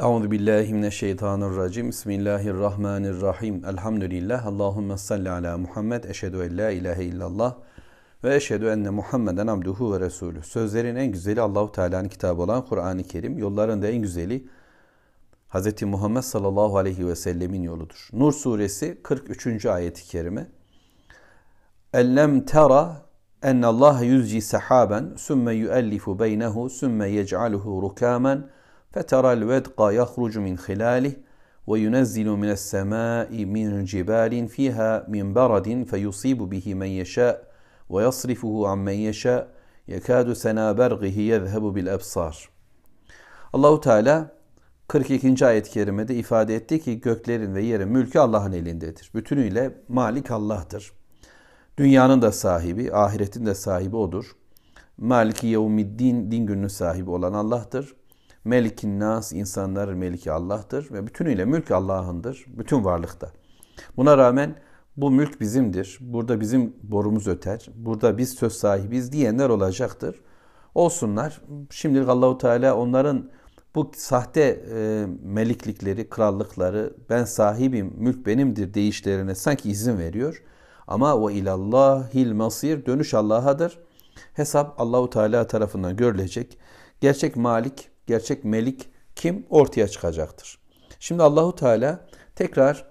Euzu billahi mineşşeytanirracim. Bismillahirrahmanirrahim. Elhamdülillah. Allahumme salli ala Muhammed. Eşhedü en la ilahe illallah ve eşhedü enne Muhammeden abduhu ve resulü. Sözlerin en güzeli Allahu Teala'nın kitabı olan Kur'an-ı Kerim. Yolların da en güzeli Hz. Muhammed sallallahu aleyhi ve sellemin yoludur. Nur suresi 43. ayeti kerime. Ellem tera en Allah yüzci sahaben sümme yuellifu beynehu sümme yec'aluhu rukamen فترى الودق يخرج من خلاله وينزل من السماء من جبال فيها من برد فيصيب به من يشاء ويصرفه عن من يشاء يكاد سنا برغه يذهب بالأبصار Allahu Teala 42. ayet-i kerimede ifade etti ki göklerin ve yerin mülkü Allah'ın elindedir. Bütünüyle Malik Allah'tır. Dünyanın da sahibi, ahiretin de sahibi odur. Maliki yevmiddin, din gününün sahibi olan Allah'tır. Melikin nas, insanlar meliki Allah'tır ve bütünüyle mülk Allah'ındır, bütün varlıkta. Buna rağmen bu mülk bizimdir, burada bizim borumuz öter, burada biz söz sahibiz diyenler olacaktır. Olsunlar. Şimdilik Allahu Teala onların bu sahte e, meliklikleri, krallıkları, ben sahibim, mülk benimdir deyişlerine sanki izin veriyor. Ama o ilallahil masir dönüş Allah'adır. Hesap Allahu Teala tarafından görülecek. Gerçek malik, gerçek melik kim ortaya çıkacaktır. Şimdi Allahu Teala tekrar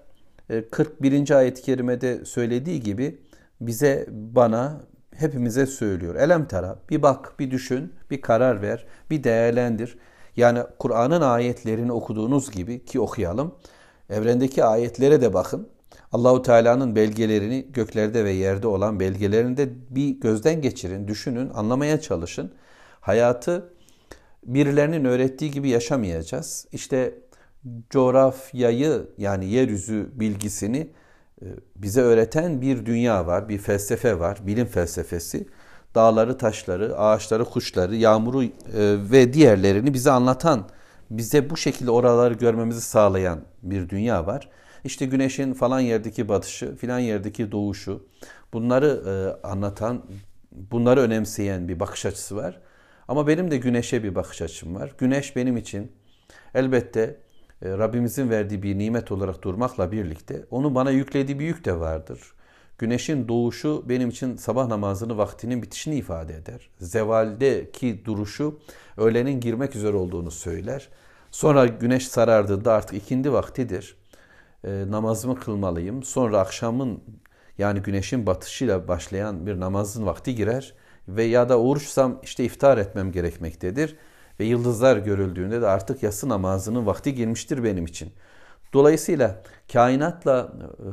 41. E, ayet-i kerimede söylediği gibi bize, bana, hepimize söylüyor. Elem tara, bir bak, bir düşün, bir karar ver, bir değerlendir. Yani Kur'an'ın ayetlerini okuduğunuz gibi ki okuyalım. Evrendeki ayetlere de bakın. Allahu Teala'nın belgelerini göklerde ve yerde olan belgelerini de bir gözden geçirin, düşünün, anlamaya çalışın. Hayatı birilerinin öğrettiği gibi yaşamayacağız. İşte coğrafyayı yani yeryüzü bilgisini e, bize öğreten bir dünya var, bir felsefe var, bilim felsefesi. Dağları, taşları, ağaçları, kuşları, yağmuru e, ve diğerlerini bize anlatan, bize bu şekilde oraları görmemizi sağlayan bir dünya var. İşte güneşin falan yerdeki batışı, filan yerdeki doğuşu, bunları e, anlatan, bunları önemseyen bir bakış açısı var. Ama benim de güneşe bir bakış açım var. Güneş benim için elbette e, Rabbimizin verdiği bir nimet olarak durmakla birlikte onun bana yüklediği bir yük de vardır. Güneşin doğuşu benim için sabah namazını vaktinin bitişini ifade eder. Zevaldeki duruşu öğlenin girmek üzere olduğunu söyler. Sonra güneş sarardığında artık ikindi vaktidir. E, namazımı kılmalıyım. Sonra akşamın yani güneşin batışıyla başlayan bir namazın vakti girer ve ya da oruçsam işte iftar etmem gerekmektedir. Ve yıldızlar görüldüğünde de artık yatsı namazının vakti girmiştir benim için. Dolayısıyla kainatla e,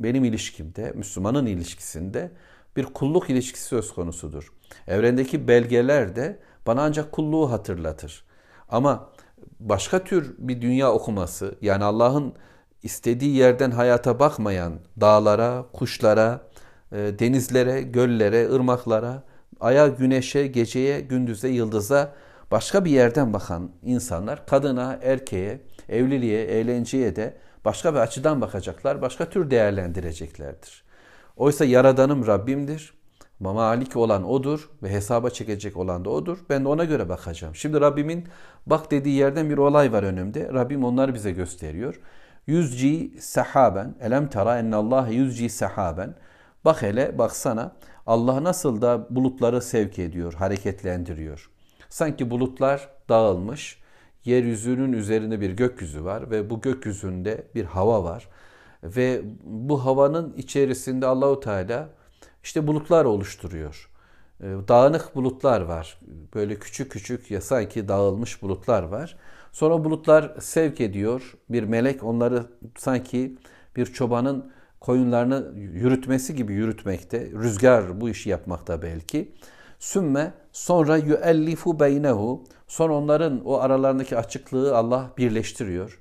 benim ilişkimde, Müslümanın ilişkisinde bir kulluk ilişkisi söz konusudur. Evrendeki belgeler de bana ancak kulluğu hatırlatır. Ama başka tür bir dünya okuması, yani Allah'ın istediği yerden hayata bakmayan dağlara, kuşlara, e, denizlere, göllere, ırmaklara, aya, güneşe, geceye, gündüze, yıldıza başka bir yerden bakan insanlar kadına, erkeğe, evliliğe, eğlenceye de başka bir açıdan bakacaklar, başka tür değerlendireceklerdir. Oysa Yaradanım Rabbimdir. Malik olan O'dur ve hesaba çekecek olan da O'dur. Ben de ona göre bakacağım. Şimdi Rabbimin bak dediği yerden bir olay var önümde. Rabbim onları bize gösteriyor. Yüzci sahaben, elem tara Allah yüzci sahaben. Bak hele baksana Allah nasıl da bulutları sevk ediyor, hareketlendiriyor. Sanki bulutlar dağılmış, yeryüzünün üzerinde bir gökyüzü var ve bu gökyüzünde bir hava var. Ve bu havanın içerisinde Allahu Teala işte bulutlar oluşturuyor. Ee, dağınık bulutlar var. Böyle küçük küçük ya sanki dağılmış bulutlar var. Sonra bulutlar sevk ediyor. Bir melek onları sanki bir çobanın koyunlarını yürütmesi gibi yürütmekte. Rüzgar bu işi yapmakta belki. Sümme sonra yuellifu beynehu. Son onların o aralarındaki açıklığı Allah birleştiriyor.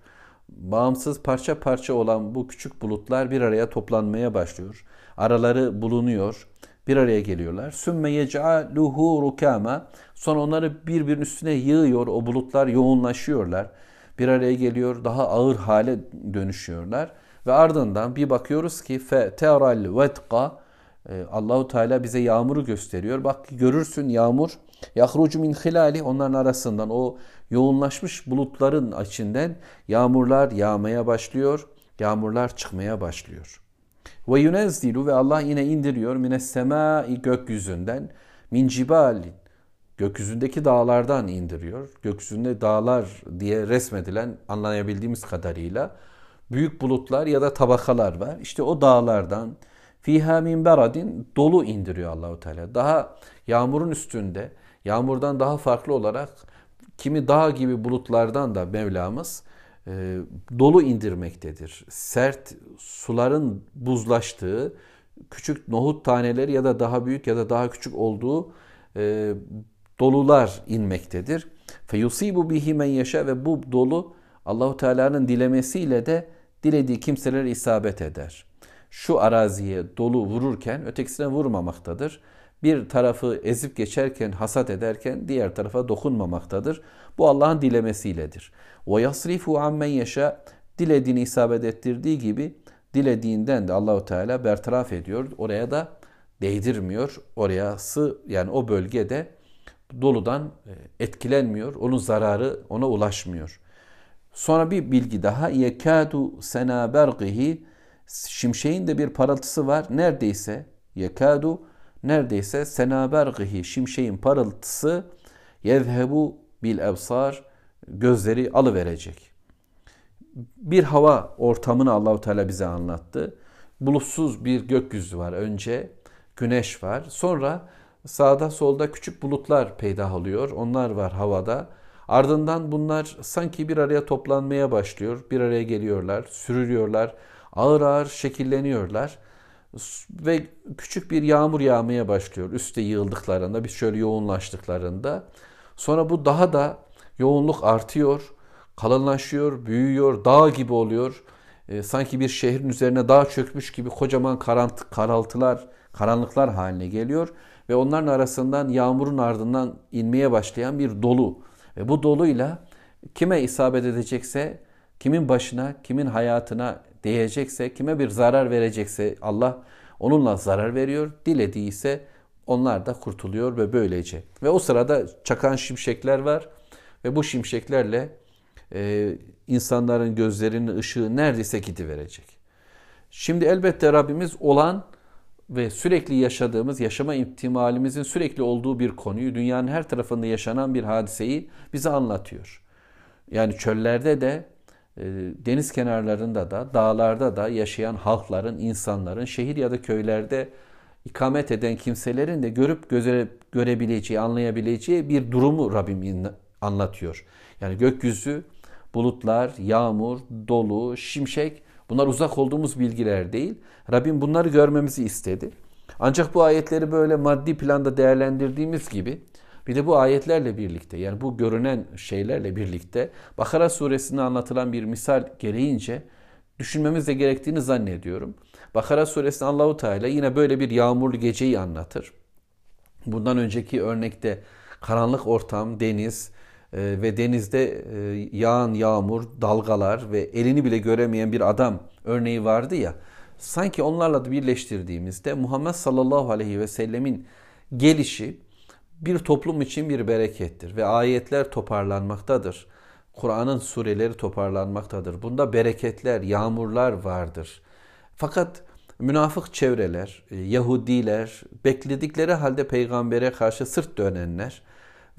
Bağımsız parça parça olan bu küçük bulutlar bir araya toplanmaya başlıyor. Araları bulunuyor. Bir araya geliyorlar. Sümme yec'aluhu rukama. Son onları birbirinin üstüne yığıyor. O bulutlar yoğunlaşıyorlar. Bir araya geliyor. Daha ağır hale dönüşüyorlar. Ve ardından bir bakıyoruz ki fe teral vetka Allahu Teala bize yağmuru gösteriyor. Bak görürsün yağmur Yahrucu min hilali onların arasından o yoğunlaşmış bulutların içinden yağmurlar yağmaya başlıyor. Yağmurlar çıkmaya başlıyor. Ve yunezzilu ve Allah yine indiriyor mines semai gökyüzünden min cibalin gökyüzündeki dağlardan indiriyor. Gökyüzünde dağlar diye resmedilen anlayabildiğimiz kadarıyla büyük bulutlar ya da tabakalar var. İşte o dağlardan fiha min beradin dolu indiriyor Allahu Teala. Daha yağmurun üstünde yağmurdan daha farklı olarak kimi dağ gibi bulutlardan da Mevlamız e, dolu indirmektedir. Sert suların buzlaştığı küçük nohut taneleri ya da daha büyük ya da daha küçük olduğu e, dolular inmektedir. Feyusibu bihi men yaşa ve bu dolu Allahu Teala'nın dilemesiyle de dilediği kimselere isabet eder. Şu araziye dolu vururken ötekisine vurmamaktadır. Bir tarafı ezip geçerken, hasat ederken diğer tarafa dokunmamaktadır. Bu Allah'ın dilemesiyledir. Ve yasrifu ammen yaşa dilediğini isabet ettirdiği gibi dilediğinden de Allahu Teala bertaraf ediyor. Oraya da değdirmiyor. Oraya sı yani o bölgede doludan e, etkilenmiyor. Onun zararı ona ulaşmıyor. Sonra bir bilgi daha. Yekadu sena bergihi şimşeğin de bir parıltısı var. Neredeyse yekadu neredeyse sena bergihi şimşeğin parıltısı yezhebu bil ebsar gözleri alıverecek. Bir hava ortamını Allahu Teala bize anlattı. Bulutsuz bir gökyüzü var önce, güneş var. Sonra sağda solda küçük bulutlar peydah oluyor. Onlar var havada. Ardından bunlar sanki bir araya toplanmaya başlıyor. Bir araya geliyorlar, sürülüyorlar. Ağır ağır şekilleniyorlar. Ve küçük bir yağmur yağmaya başlıyor. Üste yığıldıklarında, bir şöyle yoğunlaştıklarında. Sonra bu daha da yoğunluk artıyor, kalınlaşıyor, büyüyor, dağ gibi oluyor. E, sanki bir şehrin üzerine dağ çökmüş gibi kocaman karant, karaltılar, karanlıklar haline geliyor. Ve onların arasından yağmurun ardından inmeye başlayan bir dolu. Ve bu doluyla kime isabet edecekse, kimin başına, kimin hayatına değecekse, kime bir zarar verecekse Allah onunla zarar veriyor. Dilediği ise onlar da kurtuluyor ve böylece. Ve o sırada çakan şimşekler var ve bu şimşeklerle e, insanların gözlerinin ışığı neredeyse gidiverecek. Şimdi elbette Rabbimiz olan ve sürekli yaşadığımız, yaşama ihtimalimizin sürekli olduğu bir konuyu, dünyanın her tarafında yaşanan bir hadiseyi bize anlatıyor. Yani çöllerde de, e, deniz kenarlarında da, dağlarda da yaşayan halkların, insanların, şehir ya da köylerde ikamet eden kimselerin de görüp göze, görebileceği, anlayabileceği bir durumu Rabbim anlatıyor. Yani gökyüzü, bulutlar, yağmur, dolu, şimşek bunlar uzak olduğumuz bilgiler değil. Rabbim bunları görmemizi istedi. Ancak bu ayetleri böyle maddi planda değerlendirdiğimiz gibi bir de bu ayetlerle birlikte yani bu görünen şeylerle birlikte Bakara suresinde anlatılan bir misal gereğince düşünmemiz de gerektiğini zannediyorum. Bakara suresinde Allahu Teala yine böyle bir yağmurlu geceyi anlatır. Bundan önceki örnekte karanlık ortam, deniz ve denizde e, yağan yağmur, dalgalar ve elini bile göremeyen bir adam örneği vardı ya. Sanki onlarla da birleştirdiğimizde Muhammed sallallahu aleyhi ve sellemin gelişi bir toplum için bir berekettir ve ayetler toparlanmaktadır. Kur'an'ın sureleri toparlanmaktadır. Bunda bereketler, yağmurlar vardır. Fakat münafık çevreler, e, Yahudiler, bekledikleri halde peygambere karşı sırt dönenler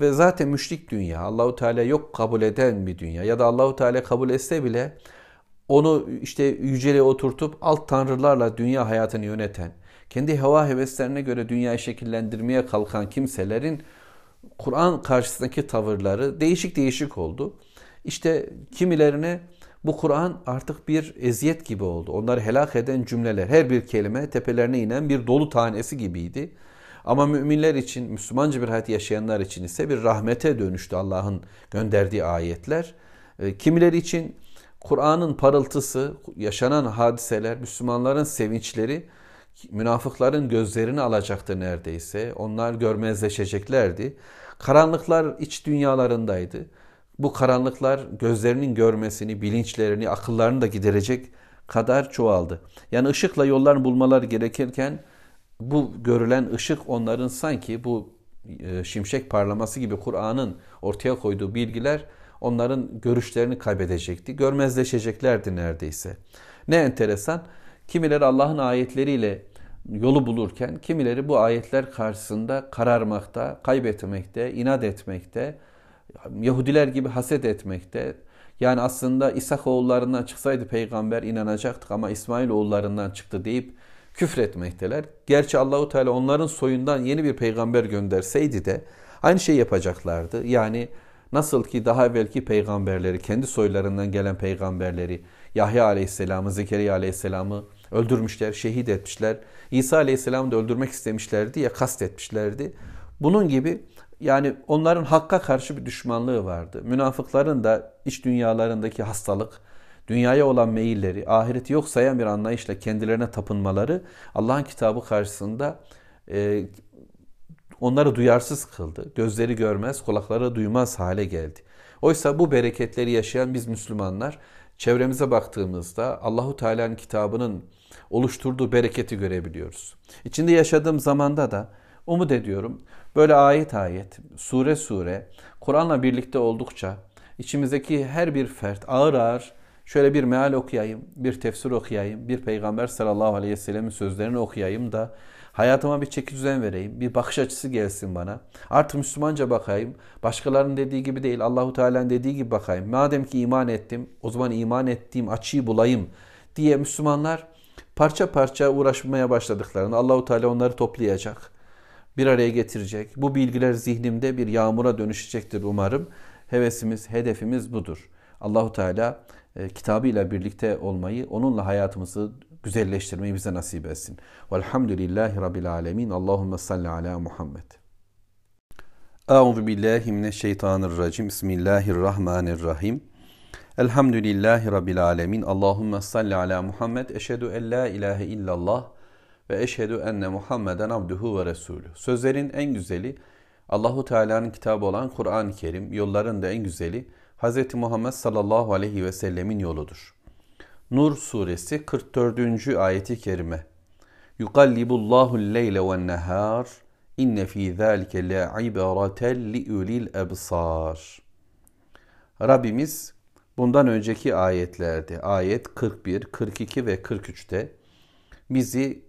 ve zaten müşrik dünya, Allahu Teala yok kabul eden bir dünya ya da Allahu Teala kabul etse bile onu işte yüceliğe oturtup alt tanrılarla dünya hayatını yöneten, kendi heva heveslerine göre dünyayı şekillendirmeye kalkan kimselerin Kur'an karşısındaki tavırları değişik değişik oldu. İşte kimilerine bu Kur'an artık bir eziyet gibi oldu. Onları helak eden cümleler, her bir kelime tepelerine inen bir dolu tanesi gibiydi. Ama müminler için, Müslümanca bir hayat yaşayanlar için ise bir rahmete dönüştü Allah'ın gönderdiği ayetler. Ee, kimileri için Kur'an'ın parıltısı, yaşanan hadiseler, Müslümanların sevinçleri münafıkların gözlerini alacaktı neredeyse. Onlar görmezleşeceklerdi. Karanlıklar iç dünyalarındaydı. Bu karanlıklar gözlerinin görmesini, bilinçlerini, akıllarını da giderecek kadar çoğaldı. Yani ışıkla yollarını bulmaları gerekirken bu görülen ışık onların sanki bu e, şimşek parlaması gibi Kur'an'ın ortaya koyduğu bilgiler onların görüşlerini kaybedecekti. Görmezleşeceklerdi neredeyse. Ne enteresan. Kimileri Allah'ın ayetleriyle yolu bulurken kimileri bu ayetler karşısında kararmakta, kaybetmekte, inat etmekte, Yahudiler gibi haset etmekte. Yani aslında İshak oğullarından çıksaydı peygamber inanacaktık ama İsmail oğullarından çıktı deyip küfretmekteler. Gerçi Allahu Teala onların soyundan yeni bir peygamber gönderseydi de aynı şey yapacaklardı. Yani nasıl ki daha evvelki peygamberleri, kendi soylarından gelen peygamberleri, Yahya Aleyhisselam'ı, Zekeriya Aleyhisselam'ı öldürmüşler, şehit etmişler. İsa Aleyhisselam'ı da öldürmek istemişlerdi ya kastetmişlerdi. Bunun gibi yani onların hakka karşı bir düşmanlığı vardı. Münafıkların da iç dünyalarındaki hastalık, dünyaya olan meyilleri, ahireti yok sayan bir anlayışla kendilerine tapınmaları Allah'ın kitabı karşısında e, onları duyarsız kıldı. Gözleri görmez, kulakları duymaz hale geldi. Oysa bu bereketleri yaşayan biz Müslümanlar çevremize baktığımızda Allahu Teala'nın kitabının oluşturduğu bereketi görebiliyoruz. İçinde yaşadığım zamanda da umut ediyorum böyle ayet ayet, sure sure Kur'an'la birlikte oldukça içimizdeki her bir fert ağır ağır şöyle bir meal okuyayım, bir tefsir okuyayım, bir peygamber sallallahu aleyhi ve sellemin sözlerini okuyayım da hayatıma bir çeki düzen vereyim, bir bakış açısı gelsin bana. Artık Müslümanca bakayım. Başkalarının dediği gibi değil, Allahu Teala'nın dediği gibi bakayım. Madem ki iman ettim, o zaman iman ettiğim açıyı bulayım diye Müslümanlar parça parça uğraşmaya başladıklarını Allahu Teala onları toplayacak. Bir araya getirecek. Bu bilgiler zihnimde bir yağmura dönüşecektir umarım. Hevesimiz, hedefimiz budur. Allahu Teala e, kitabıyla birlikte olmayı, onunla hayatımızı güzelleştirmeyi bize nasip etsin. Velhamdülillahi Rabbil alemin. Allahümme salli ala Muhammed. Euzu billahi mineşşeytanirracim. Bismillahirrahmanirrahim. Elhamdülillahi Rabbil alemin. Allahümme salli ala Muhammed. Eşhedü en la ilahe illallah ve eşhedü enne Muhammeden abduhu ve resulü. Sözlerin en güzeli Allahu Teala'nın kitabı olan Kur'an-ı Kerim, yolların da en güzeli Hz. Muhammed sallallahu aleyhi ve sellemin yoludur. Nur suresi 44. ayeti kerime. Yukallibullahu leyle ve nehar inne fi zalike le'ibreten li ulil ebsar. Rabbimiz bundan önceki ayetlerde ayet 41, 42 ve 43'te bizi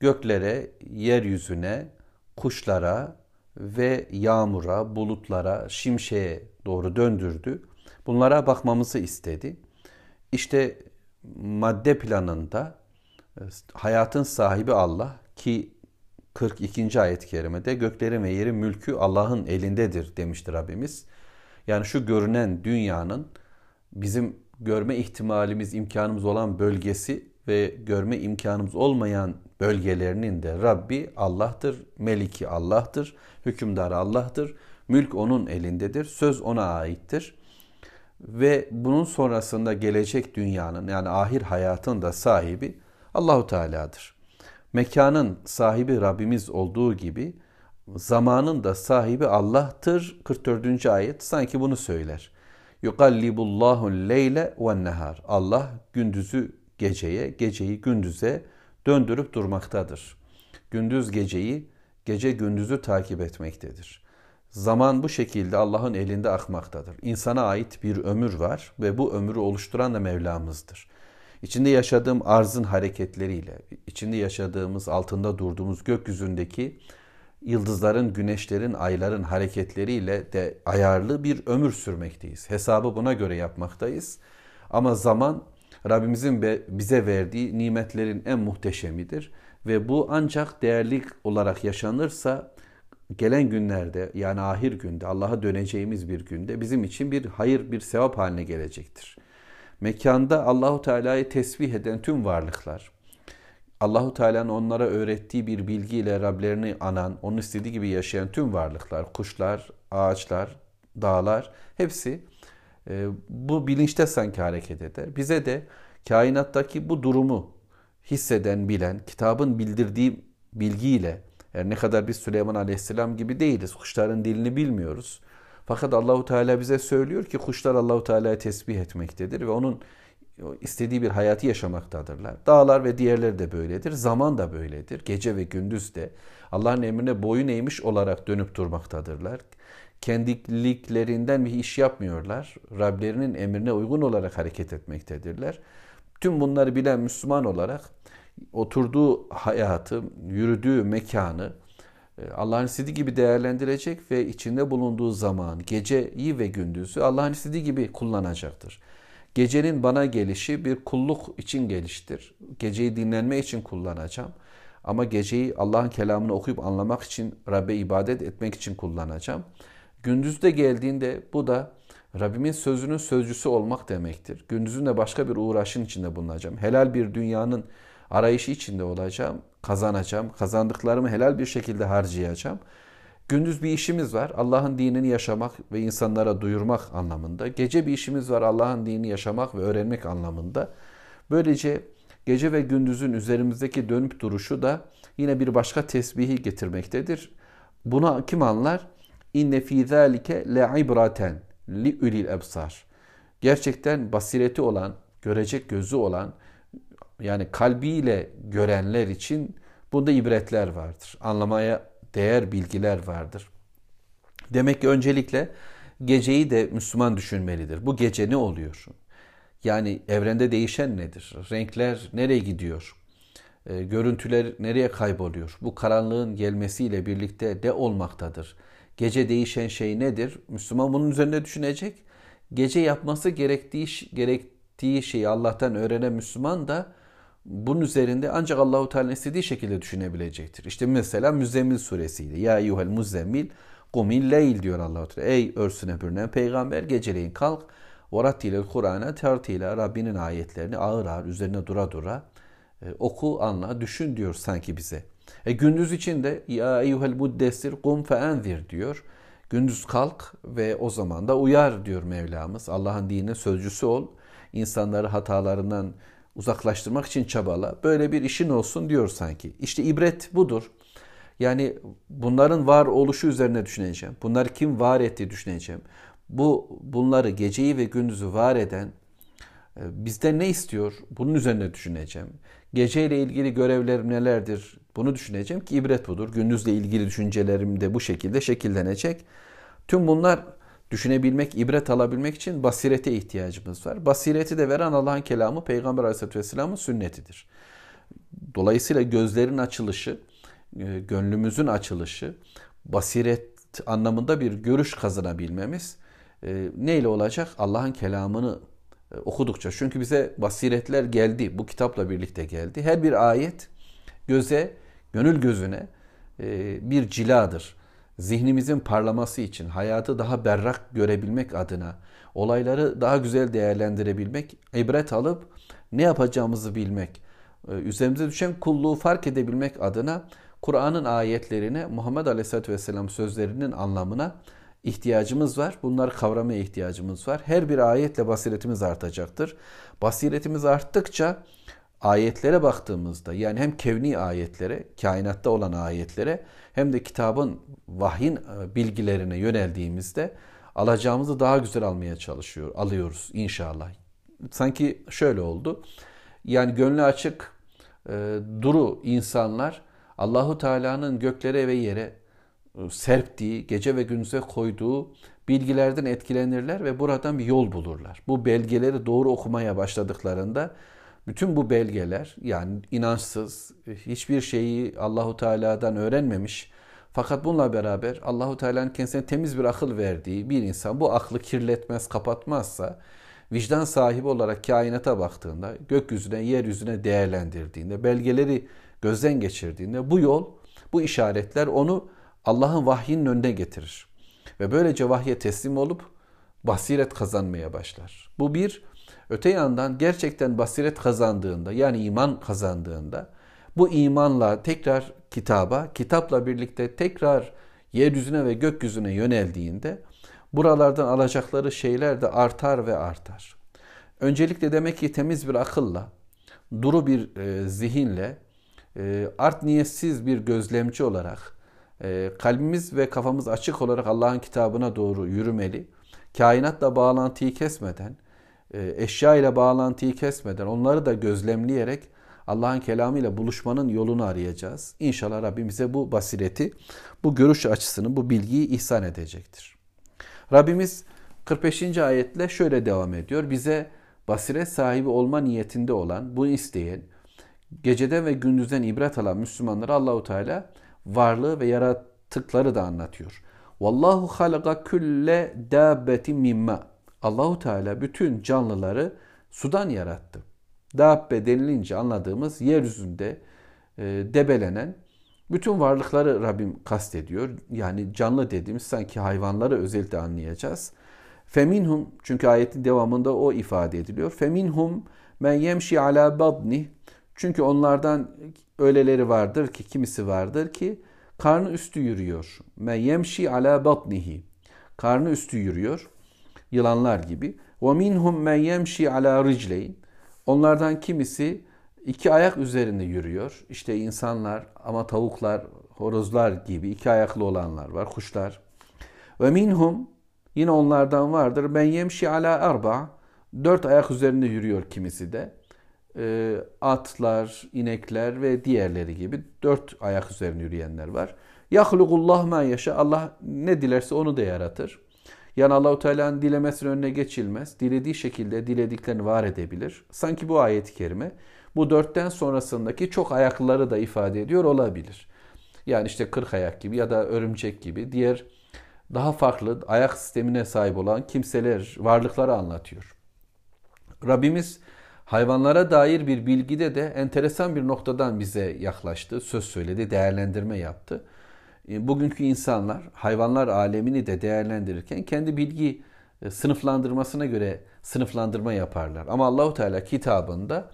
göklere, yeryüzüne, kuşlara ve yağmura, bulutlara, şimşeğe doğru döndürdü. Bunlara bakmamızı istedi. İşte madde planında e, hayatın sahibi Allah ki 42. ayet-i kerimede göklerin ve yerin mülkü Allah'ın elindedir demiştir Rabbimiz. Yani şu görünen dünyanın bizim görme ihtimalimiz, imkanımız olan bölgesi ve görme imkanımız olmayan bölgelerinin de Rabbi Allah'tır, Meliki Allah'tır, hükümdarı Allah'tır. Mülk onun elindedir, söz ona aittir. Ve bunun sonrasında gelecek dünyanın yani ahir hayatın da sahibi Allahu Teala'dır. Mekanın sahibi Rabbimiz olduğu gibi zamanın da sahibi Allah'tır. 44. ayet sanki bunu söyler. Yukallibullahu leyle ve nehar. Allah gündüzü geceye, geceyi gündüze döndürüp durmaktadır. Gündüz geceyi, gece gündüzü takip etmektedir. Zaman bu şekilde Allah'ın elinde akmaktadır. İnsana ait bir ömür var ve bu ömrü oluşturan da Mevlamızdır. İçinde yaşadığım arzın hareketleriyle, içinde yaşadığımız, altında durduğumuz gökyüzündeki yıldızların, güneşlerin, ayların hareketleriyle de ayarlı bir ömür sürmekteyiz. Hesabı buna göre yapmaktayız. Ama zaman Rabbimizin bize verdiği nimetlerin en muhteşemidir ve bu ancak değerli olarak yaşanırsa gelen günlerde yani ahir günde Allah'a döneceğimiz bir günde bizim için bir hayır bir sevap haline gelecektir. Mekanda Allahu Teala'yı tesbih eden tüm varlıklar Allahu Teala'nın onlara öğrettiği bir bilgiyle Rablerini anan, onun istediği gibi yaşayan tüm varlıklar, kuşlar, ağaçlar, dağlar hepsi e, bu bilinçte sanki hareket eder. Bize de kainattaki bu durumu hisseden, bilen, kitabın bildirdiği bilgiyle her ne kadar biz Süleyman Aleyhisselam gibi değiliz. Kuşların dilini bilmiyoruz. Fakat Allahu Teala bize söylüyor ki kuşlar Allahu Teala'yı tesbih etmektedir ve onun istediği bir hayatı yaşamaktadırlar. Dağlar ve diğerleri de böyledir. Zaman da böyledir. Gece ve gündüz de Allah'ın emrine boyun eğmiş olarak dönüp durmaktadırlar. Kendiliklerinden bir iş yapmıyorlar. Rablerinin emrine uygun olarak hareket etmektedirler. Tüm bunları bilen Müslüman olarak oturduğu hayatı, yürüdüğü mekanı e, Allah'ın istediği gibi değerlendirecek ve içinde bulunduğu zaman, geceyi ve gündüzü Allah'ın istediği gibi kullanacaktır. Gecenin bana gelişi bir kulluk için geliştir. Geceyi dinlenme için kullanacağım. Ama geceyi Allah'ın kelamını okuyup anlamak için, Rabbe ibadet etmek için kullanacağım. Gündüzde geldiğinde bu da Rabbimin sözünün sözcüsü olmak demektir. Gündüzün de başka bir uğraşın içinde bulunacağım. Helal bir dünyanın arayışı içinde olacağım. Kazanacağım. Kazandıklarımı helal bir şekilde harcayacağım. Gündüz bir işimiz var. Allah'ın dinini yaşamak ve insanlara duyurmak anlamında. Gece bir işimiz var. Allah'ın dinini yaşamak ve öğrenmek anlamında. Böylece gece ve gündüzün üzerimizdeki dönüp duruşu da yine bir başka tesbihi getirmektedir. Buna kim anlar? İnne fî zâlike le ibraten li ulil ebsar. Gerçekten basireti olan, görecek gözü olan, yani kalbiyle görenler için bunda ibretler vardır. Anlamaya değer bilgiler vardır. Demek ki öncelikle geceyi de Müslüman düşünmelidir. Bu gece ne oluyor? Yani evrende değişen nedir? Renkler nereye gidiyor? E, görüntüler nereye kayboluyor? Bu karanlığın gelmesiyle birlikte ne olmaktadır? Gece değişen şey nedir? Müslüman bunun üzerine düşünecek. Gece yapması gerektiği gerektiği şeyi Allah'tan öğrenen Müslüman da bunun üzerinde ancak Allahu Teala istediği şekilde düşünebilecektir. İşte mesela Müzzemmil suresiydi. Ya eyyuhel muzzemmil kumil leyl diyor Allahu Teala. Ey örsüne bürünen peygamber geceleyin kalk. Varattilel Kur'an'a tertile Rabbinin ayetlerini ağır ağır üzerine dura dura e, oku, anla, düşün diyor sanki bize. E gündüz için de ya eyyuhel muddessir kum fe enzir diyor. Gündüz kalk ve o zaman da uyar diyor Mevlamız. Allah'ın dinine sözcüsü ol. İnsanları hatalarından uzaklaştırmak için çabala. Böyle bir işin olsun diyor sanki. İşte ibret budur. Yani bunların var oluşu üzerine düşüneceğim. Bunları kim var etti düşüneceğim. Bu bunları geceyi ve gündüzü var eden e, bizden ne istiyor? Bunun üzerine düşüneceğim. Geceyle ilgili görevlerim nelerdir? Bunu düşüneceğim ki ibret budur. Gündüzle ilgili düşüncelerim de bu şekilde şekillenecek. Tüm bunlar düşünebilmek, ibret alabilmek için basirete ihtiyacımız var. Basireti de veren Allah'ın kelamı Peygamber Aleyhisselatü Vesselam'ın sünnetidir. Dolayısıyla gözlerin açılışı, e, gönlümüzün açılışı, basiret anlamında bir görüş kazanabilmemiz e, neyle olacak? Allah'ın kelamını e, okudukça. Çünkü bize basiretler geldi. Bu kitapla birlikte geldi. Her bir ayet göze, gönül gözüne bir ciladır zihnimizin parlaması için, hayatı daha berrak görebilmek adına, olayları daha güzel değerlendirebilmek, ibret alıp ne yapacağımızı bilmek, e, üzerimize düşen kulluğu fark edebilmek adına Kur'an'ın ayetlerine, Muhammed Aleyhisselatü Vesselam sözlerinin anlamına ihtiyacımız var. Bunları kavramaya ihtiyacımız var. Her bir ayetle basiretimiz artacaktır. Basiretimiz arttıkça ayetlere baktığımızda yani hem kevni ayetlere, kainatta olan ayetlere hem de kitabın vahyin e, bilgilerine yöneldiğimizde alacağımızı daha güzel almaya çalışıyor, alıyoruz inşallah. Sanki şöyle oldu. Yani gönlü açık, e, duru insanlar Allahu Teala'nın göklere ve yere e, serptiği, gece ve gündüze koyduğu bilgilerden etkilenirler ve buradan bir yol bulurlar. Bu belgeleri doğru okumaya başladıklarında bütün bu belgeler yani inançsız, hiçbir şeyi Allahu Teala'dan öğrenmemiş fakat bununla beraber Allahu Teala'nın kendisine temiz bir akıl verdiği bir insan bu aklı kirletmez, kapatmazsa vicdan sahibi olarak kainata baktığında, gökyüzüne, yeryüzüne değerlendirdiğinde, belgeleri gözden geçirdiğinde bu yol, bu işaretler onu Allah'ın vahyinin önüne getirir. Ve böylece vahye teslim olup basiret kazanmaya başlar. Bu bir Öte yandan gerçekten basiret kazandığında yani iman kazandığında bu imanla tekrar kitaba, kitapla birlikte tekrar yeryüzüne ve gökyüzüne yöneldiğinde buralardan alacakları şeyler de artar ve artar. Öncelikle demek ki temiz bir akılla, duru bir e, zihinle, e, art niyetsiz bir gözlemci olarak, e, kalbimiz ve kafamız açık olarak Allah'ın kitabına doğru yürümeli. Kainatla bağlantıyı kesmeden, eşya ile bağlantıyı kesmeden onları da gözlemleyerek Allah'ın kelamıyla buluşmanın yolunu arayacağız. İnşallah Rabbim bize bu basireti, bu görüş açısını, bu bilgiyi ihsan edecektir. Rabbimiz 45. ayetle şöyle devam ediyor. Bize basiret sahibi olma niyetinde olan, bunu isteyen, geceden ve gündüzden ibret alan Müslümanlara Allahu Teala varlığı ve yaratıkları da anlatıyor. Vallahu halaka külle dabbetin mimma. Allahu Teala bütün canlıları sudan yarattı. Dabbe denilince anladığımız yeryüzünde e, debelenen bütün varlıkları Rabbim kastediyor. Yani canlı dediğimiz sanki hayvanları özellikle anlayacağız. Feminhum çünkü ayetin devamında o ifade ediliyor. Feminhum men yemşi ala badni çünkü onlardan öyleleri vardır ki kimisi vardır ki karnı üstü yürüyor. Men yemşi ala batnihi. Karnı üstü yürüyor. Yılanlar gibi. Minhum men yemşi ala ricleyn. Onlardan kimisi iki ayak üzerinde yürüyor. İşte insanlar ama tavuklar, horozlar gibi iki ayaklı olanlar var, kuşlar. Ve yine onlardan vardır. Ben yemşi ala arba. Dört ayak üzerinde yürüyor kimisi de. E, atlar, inekler ve diğerleri gibi dört ayak üzerinde yürüyenler var. Yahlukullah ma yaşa. Allah ne dilerse onu da yaratır. Yani Allahu Teala'nın dilemesinin önüne geçilmez. Dilediği şekilde dilediklerini var edebilir. Sanki bu ayet-i kerime bu dörtten sonrasındaki çok ayaklıları da ifade ediyor olabilir. Yani işte kırk ayak gibi ya da örümcek gibi diğer daha farklı ayak sistemine sahip olan kimseler, varlıkları anlatıyor. Rabbimiz hayvanlara dair bir bilgide de enteresan bir noktadan bize yaklaştı, söz söyledi, değerlendirme yaptı. E, bugünkü insanlar hayvanlar alemini de değerlendirirken kendi bilgi e, sınıflandırmasına göre sınıflandırma yaparlar. Ama Allahu Teala kitabında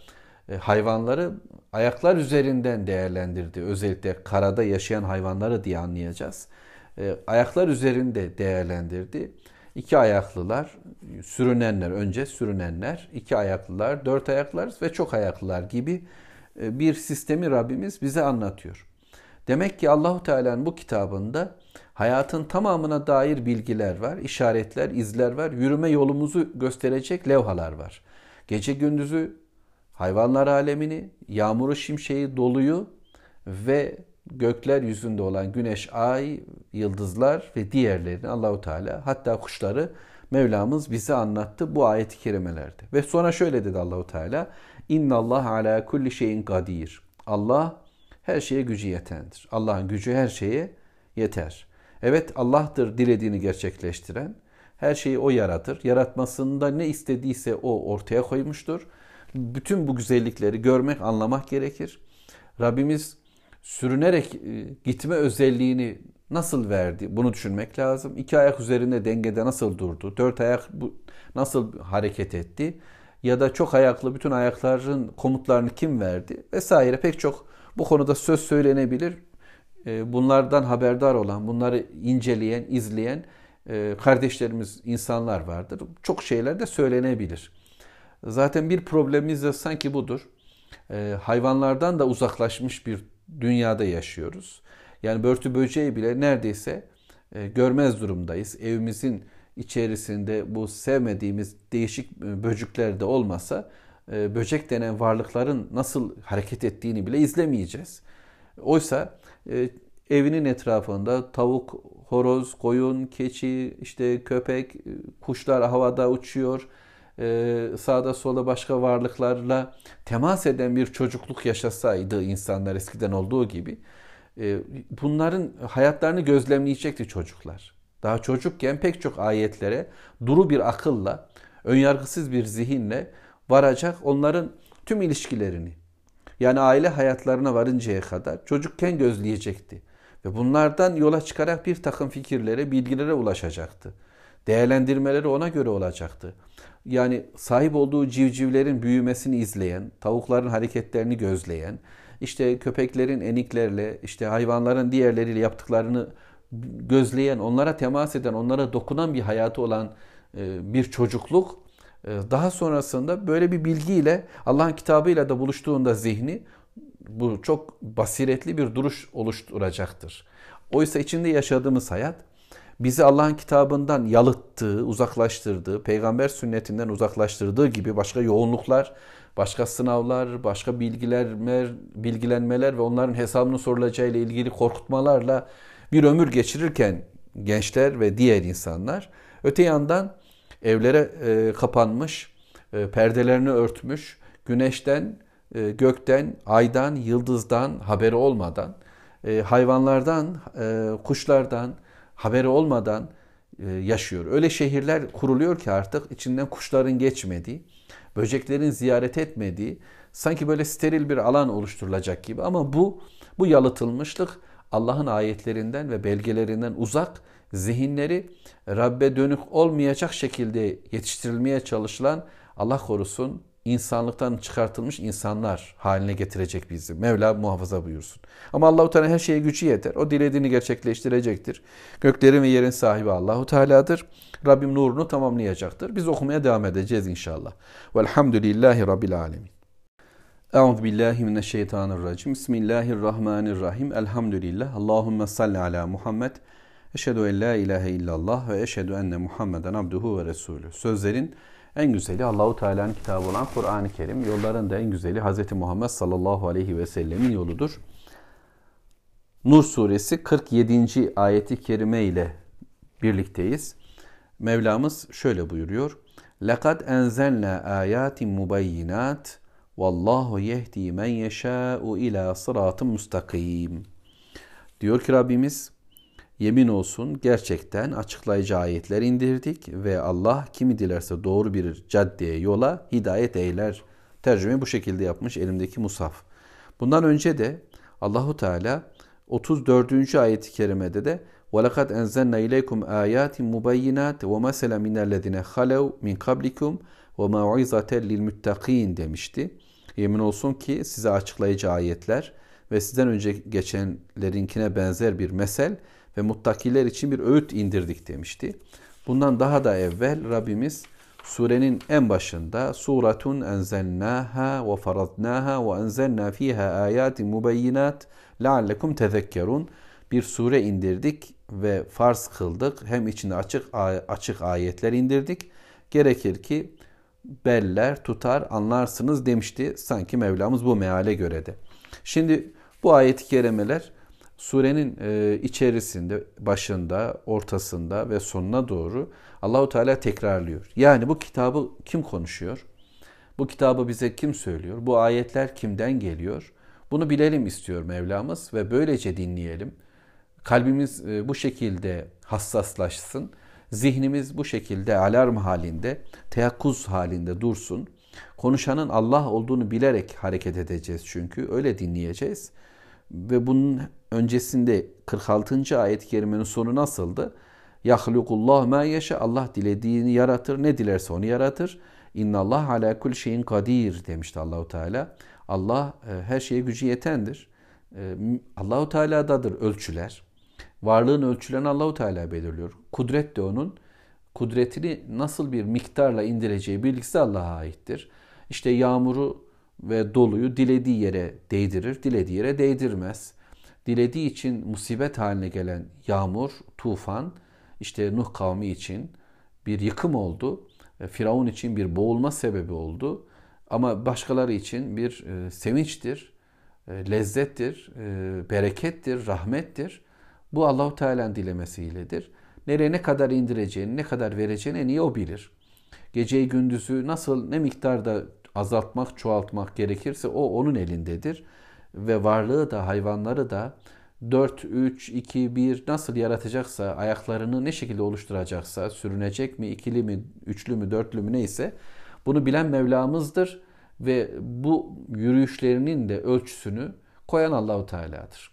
e, hayvanları ayaklar üzerinden değerlendirdi. Özellikle karada yaşayan hayvanları diye anlayacağız. Ayaklar üzerinde değerlendirdi. İki ayaklılar, sürünenler, önce sürünenler, iki ayaklılar, dört ayaklılar ve çok ayaklılar gibi bir sistemi Rabbimiz bize anlatıyor. Demek ki Allahu Teala'nın bu kitabında hayatın tamamına dair bilgiler var, işaretler, izler var, yürüme yolumuzu gösterecek levhalar var. Gece gündüzü hayvanlar alemini, yağmuru, şimşeği, doluyu ve gökler yüzünde olan güneş, ay, yıldızlar ve diğerlerini Allahu Teala hatta kuşları Mevlamız bize anlattı bu ayet-i kerimelerde. Ve sonra şöyle dedi Allahu Teala: "İnna Allah ala kulli şeyin kadir." Allah her şeye gücü yetendir. Allah'ın gücü her şeye yeter. Evet Allah'tır dilediğini gerçekleştiren. Her şeyi O yaratır. Yaratmasında ne istediyse O ortaya koymuştur. Bütün bu güzellikleri görmek, anlamak gerekir. Rabbimiz sürünerek e, gitme özelliğini nasıl verdi? Bunu düşünmek lazım. İki ayak üzerinde dengede nasıl durdu? Dört ayak nasıl hareket etti? Ya da çok ayaklı bütün ayakların komutlarını kim verdi? Vesaire pek çok bu konuda söz söylenebilir. Ee, bunlardan haberdar olan, bunları inceleyen, izleyen e, kardeşlerimiz, insanlar vardır. Çok şeyler de söylenebilir. Zaten bir problemimiz de sanki budur. Ee, hayvanlardan da uzaklaşmış bir dünyada yaşıyoruz. Yani börtü böceği bile neredeyse e, görmez durumdayız. Evimizin içerisinde bu sevmediğimiz değişik e, böcekler de olmasa e, böcek denen varlıkların nasıl hareket ettiğini bile izlemeyeceğiz. Oysa e, evinin etrafında tavuk, horoz, koyun, keçi, işte köpek, e, kuşlar havada uçuyor. Sağda solda başka varlıklarla temas eden bir çocukluk yaşasaydı insanlar eskiden olduğu gibi bunların hayatlarını gözlemleyecekti çocuklar. Daha çocukken pek çok ayetlere duru bir akılla, önyargısız bir zihinle varacak onların tüm ilişkilerini yani aile hayatlarına varıncaya kadar çocukken gözleyecekti. Ve bunlardan yola çıkarak bir takım fikirlere, bilgilere ulaşacaktı. Değerlendirmeleri ona göre olacaktı. Yani sahip olduğu civcivlerin büyümesini izleyen, tavukların hareketlerini gözleyen, işte köpeklerin eniklerle, işte hayvanların diğerleriyle yaptıklarını gözleyen, onlara temas eden, onlara dokunan bir hayatı olan e, bir çocukluk daha sonrasında böyle bir bilgiyle Allah'ın kitabıyla da buluştuğunda zihni bu çok basiretli bir duruş oluşturacaktır. Oysa içinde yaşadığımız hayat bizi Allah'ın kitabından yalıttığı, uzaklaştırdığı, peygamber sünnetinden uzaklaştırdığı gibi başka yoğunluklar, başka sınavlar, başka bilgilenmeler, bilgilenmeler ve onların hesabının sorulacağı ile ilgili korkutmalarla bir ömür geçirirken gençler ve diğer insanlar öte yandan evlere e, kapanmış, e, perdelerini örtmüş, güneşten, e, gökten, aydan, yıldızdan haberi olmadan, e, hayvanlardan, e, kuşlardan haberi olmadan e, yaşıyor. Öyle şehirler kuruluyor ki artık içinden kuşların geçmediği, böceklerin ziyaret etmediği, sanki böyle steril bir alan oluşturulacak gibi ama bu bu yalıtılmışlık Allah'ın ayetlerinden ve belgelerinden uzak zihinleri Rabbe dönük olmayacak şekilde yetiştirilmeye çalışılan Allah korusun insanlıktan çıkartılmış insanlar haline getirecek bizi. Mevla muhafaza buyursun. Ama Allahu Teala her şeye gücü yeter. O dilediğini gerçekleştirecektir. Göklerin ve yerin sahibi Allahu Teala'dır. Rabbim nurunu tamamlayacaktır. Biz okumaya devam edeceğiz inşallah. Velhamdülillahi Rabbil alemin. Euzu billahi mineşşeytanirracim. Bismillahirrahmanirrahim. Elhamdülillah. Allahumme salli ala Muhammed. Eşhedü en la ilahe illallah ve eşhedü enne Muhammeden abduhu ve resulü. Sözlerin en güzeli Allahu Teala'nın kitabı olan Kur'an-ı Kerim. Yolların da en güzeli Hz. Muhammed sallallahu aleyhi ve sellemin yoludur. Nur suresi 47. ayeti kerime ile birlikteyiz. Mevlamız şöyle buyuruyor. لَقَدْ اَنْزَلْنَا آيَاتٍ مُبَيِّنَاتٍ Vallahu yehdi men yeşâ'u ila sıratın müstakim. Diyor ki Rabbimiz yemin olsun gerçekten açıklayıcı ayetler indirdik ve Allah kimi dilerse doğru bir caddeye yola hidayet eyler. Tercüme bu şekilde yapmış elimdeki musaf. Bundan önce de Allahu Teala 34. ayet-i kerimede de وَلَقَدْ اَنْزَلْنَا اِلَيْكُمْ آيَاتٍ مُبَيِّنَاتٍ وَمَسَلًا مِنَ الَّذِينَ خَلَوْا مِنْ قَبْلِكُمْ وَمَوْعِزَةً لِلْمُتَّقِينَ demişti. Yemin olsun ki size açıklayıcı ayetler ve sizden önce geçenlerinkine benzer bir mesel ve muttakiler için bir öğüt indirdik demişti. Bundan daha da evvel Rabbimiz surenin en başında suratun enzelnaha ve faradnaha ve enzelna fiha ayatin mubeyyinat leallekum tezekkerun bir sure indirdik ve farz kıldık. Hem içinde açık açık ayetler indirdik. Gerekir ki beller tutar anlarsınız demişti sanki Mevlamız bu meale göre de. Şimdi bu ayet-i kerimeler surenin e, içerisinde, başında, ortasında ve sonuna doğru Allahu Teala tekrarlıyor. Yani bu kitabı kim konuşuyor? Bu kitabı bize kim söylüyor? Bu ayetler kimden geliyor? Bunu bilelim istiyor Mevlamız ve böylece dinleyelim. Kalbimiz e, bu şekilde hassaslaşsın. Zihnimiz bu şekilde alarm halinde, teyakkuz halinde dursun. Konuşanın Allah olduğunu bilerek hareket edeceğiz çünkü öyle dinleyeceğiz. Ve bunun öncesinde 46. ayet-i kerimenin sonu nasıldı? Yahlukullah ma yeşe Allah dilediğini yaratır. Ne dilerse onu yaratır. İnna Allah ala kul şeyin kadir demişti Allahu Teala. Allah e, her şeye gücü yetendir. E, Allahu Teala'dadır ölçüler. Varlığın ölçülerini Allahu Teala belirliyor. Kudret de onun. Kudretini nasıl bir miktarla indireceği bilgisi Allah'a aittir. İşte yağmuru ve doluyu dilediği yere değdirir, dilediği yere değdirmez. Dilediği için musibet haline gelen yağmur, tufan, işte Nuh kavmi için bir yıkım oldu. E, Firavun için bir boğulma sebebi oldu. Ama başkaları için bir e, sevinçtir, e, lezzettir, berekettir, rahmettir. Bu Allahu Teala'nın dilemesiyledir. Nereye ne kadar indireceğini, ne kadar vereceğini en iyi o bilir. Geceyi gündüzü nasıl ne miktarda azaltmak, çoğaltmak gerekirse o onun elindedir. Ve varlığı da hayvanları da 4, 3, 2, 1 nasıl yaratacaksa, ayaklarını ne şekilde oluşturacaksa, sürünecek mi, ikili mi, üçlü mü, dörtlü mü neyse bunu bilen Mevlamızdır ve bu yürüyüşlerinin de ölçüsünü koyan Allahu Teala'dır.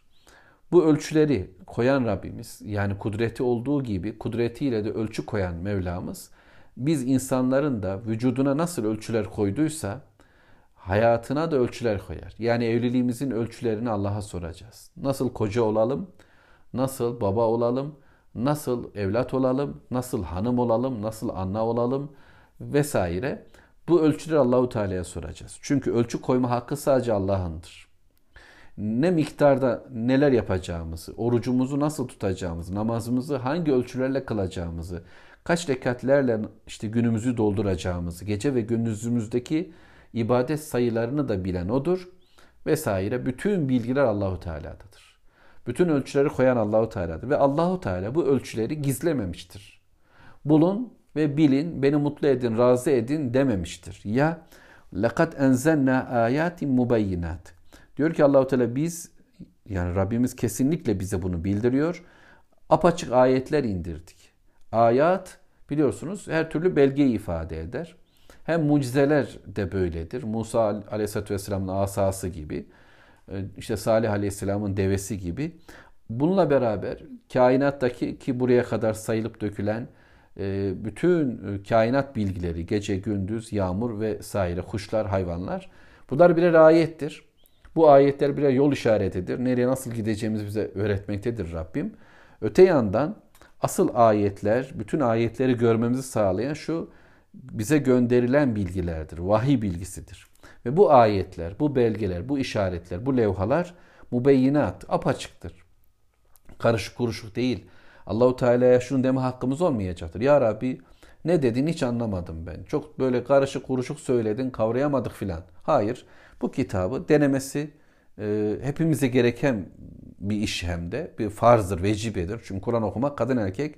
Bu ölçüleri koyan Rabbimiz yani kudreti olduğu gibi kudretiyle de ölçü koyan Mevlamız biz insanların da vücuduna nasıl ölçüler koyduysa hayatına da ölçüler koyar. Yani evliliğimizin ölçülerini Allah'a soracağız. Nasıl koca olalım? Nasıl baba olalım? Nasıl evlat olalım? Nasıl hanım olalım? Nasıl anne olalım? Vesaire. Bu ölçüleri Allahu Teala'ya soracağız. Çünkü ölçü koyma hakkı sadece Allah'ındır. ne miktarda neler yapacağımızı, orucumuzu nasıl tutacağımızı, namazımızı hangi ölçülerle kılacağımızı, kaç rekatlerle işte günümüzü dolduracağımızı, gece ve gündüzümüzdeki ibadet sayılarını da bilen odur vesaire. Bütün bilgiler Allahu Teala'dadır. Bütün ölçüleri koyan Allahu Teala'dır ve Allahu Teala bu ölçüleri gizlememiştir. Bulun ve bilin, beni mutlu edin, razı edin dememiştir. Ya لَقَدْ اَنْزَلْنَا آيَاتٍ مُبَيِّنَاتٍ Diyor ki Allahu Teala biz yani Rabbimiz kesinlikle bize bunu bildiriyor. Apaçık ayetler indirdik. Ayat biliyorsunuz her türlü belgeyi ifade eder. Hem mucizeler de böyledir. Musa Aleyhisselatü Vesselam'ın asası gibi, e, işte Salih Aleyhisselam'ın devesi gibi. Bununla beraber kainattaki ki buraya kadar sayılıp dökülen e, bütün e, kainat bilgileri, gece, gündüz, yağmur ve saire, kuşlar, hayvanlar bunlar birer ayettir. Bu ayetler birer yol işaretidir. Nereye nasıl gideceğimizi bize öğretmektedir Rabbim. Öte yandan asıl ayetler, bütün ayetleri görmemizi sağlayan şu bize gönderilen bilgilerdir. Vahiy bilgisidir. Ve bu ayetler, bu belgeler, bu işaretler, bu levhalar mubeyyinat, apaçıktır. Karışık kuruşuk değil. Allahu Teala'ya şunu deme hakkımız olmayacaktır. Ya Rabbi ne dedin hiç anlamadım ben. Çok böyle karışık kuruşuk söyledin, kavrayamadık filan. Hayır. Bu kitabı denemesi e, hepimize gereken bir iş hem de. Bir farzdır, vecibedir. Çünkü Kur'an okumak kadın erkek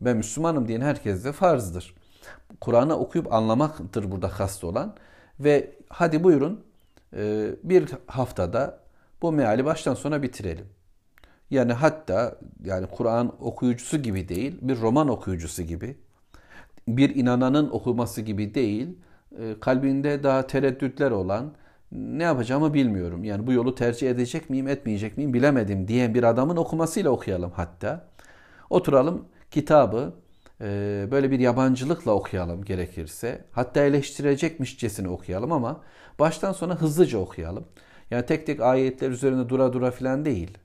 ben Müslümanım diyen herkese farzdır. Kur'an'ı okuyup anlamaktır burada kast olan. Ve hadi buyurun e, bir haftada bu meali baştan sona bitirelim. Yani hatta yani Kur'an okuyucusu gibi değil, bir roman okuyucusu gibi, bir inananın okuması gibi değil, e, kalbinde daha tereddütler olan, ne yapacağımı bilmiyorum. Yani bu yolu tercih edecek miyim, etmeyecek miyim bilemedim diyen bir adamın okumasıyla okuyalım hatta. Oturalım kitabı böyle bir yabancılıkla okuyalım gerekirse. Hatta eleştirecekmişçesine okuyalım ama baştan sona hızlıca okuyalım. Yani tek tek ayetler üzerinde dura dura filan değil.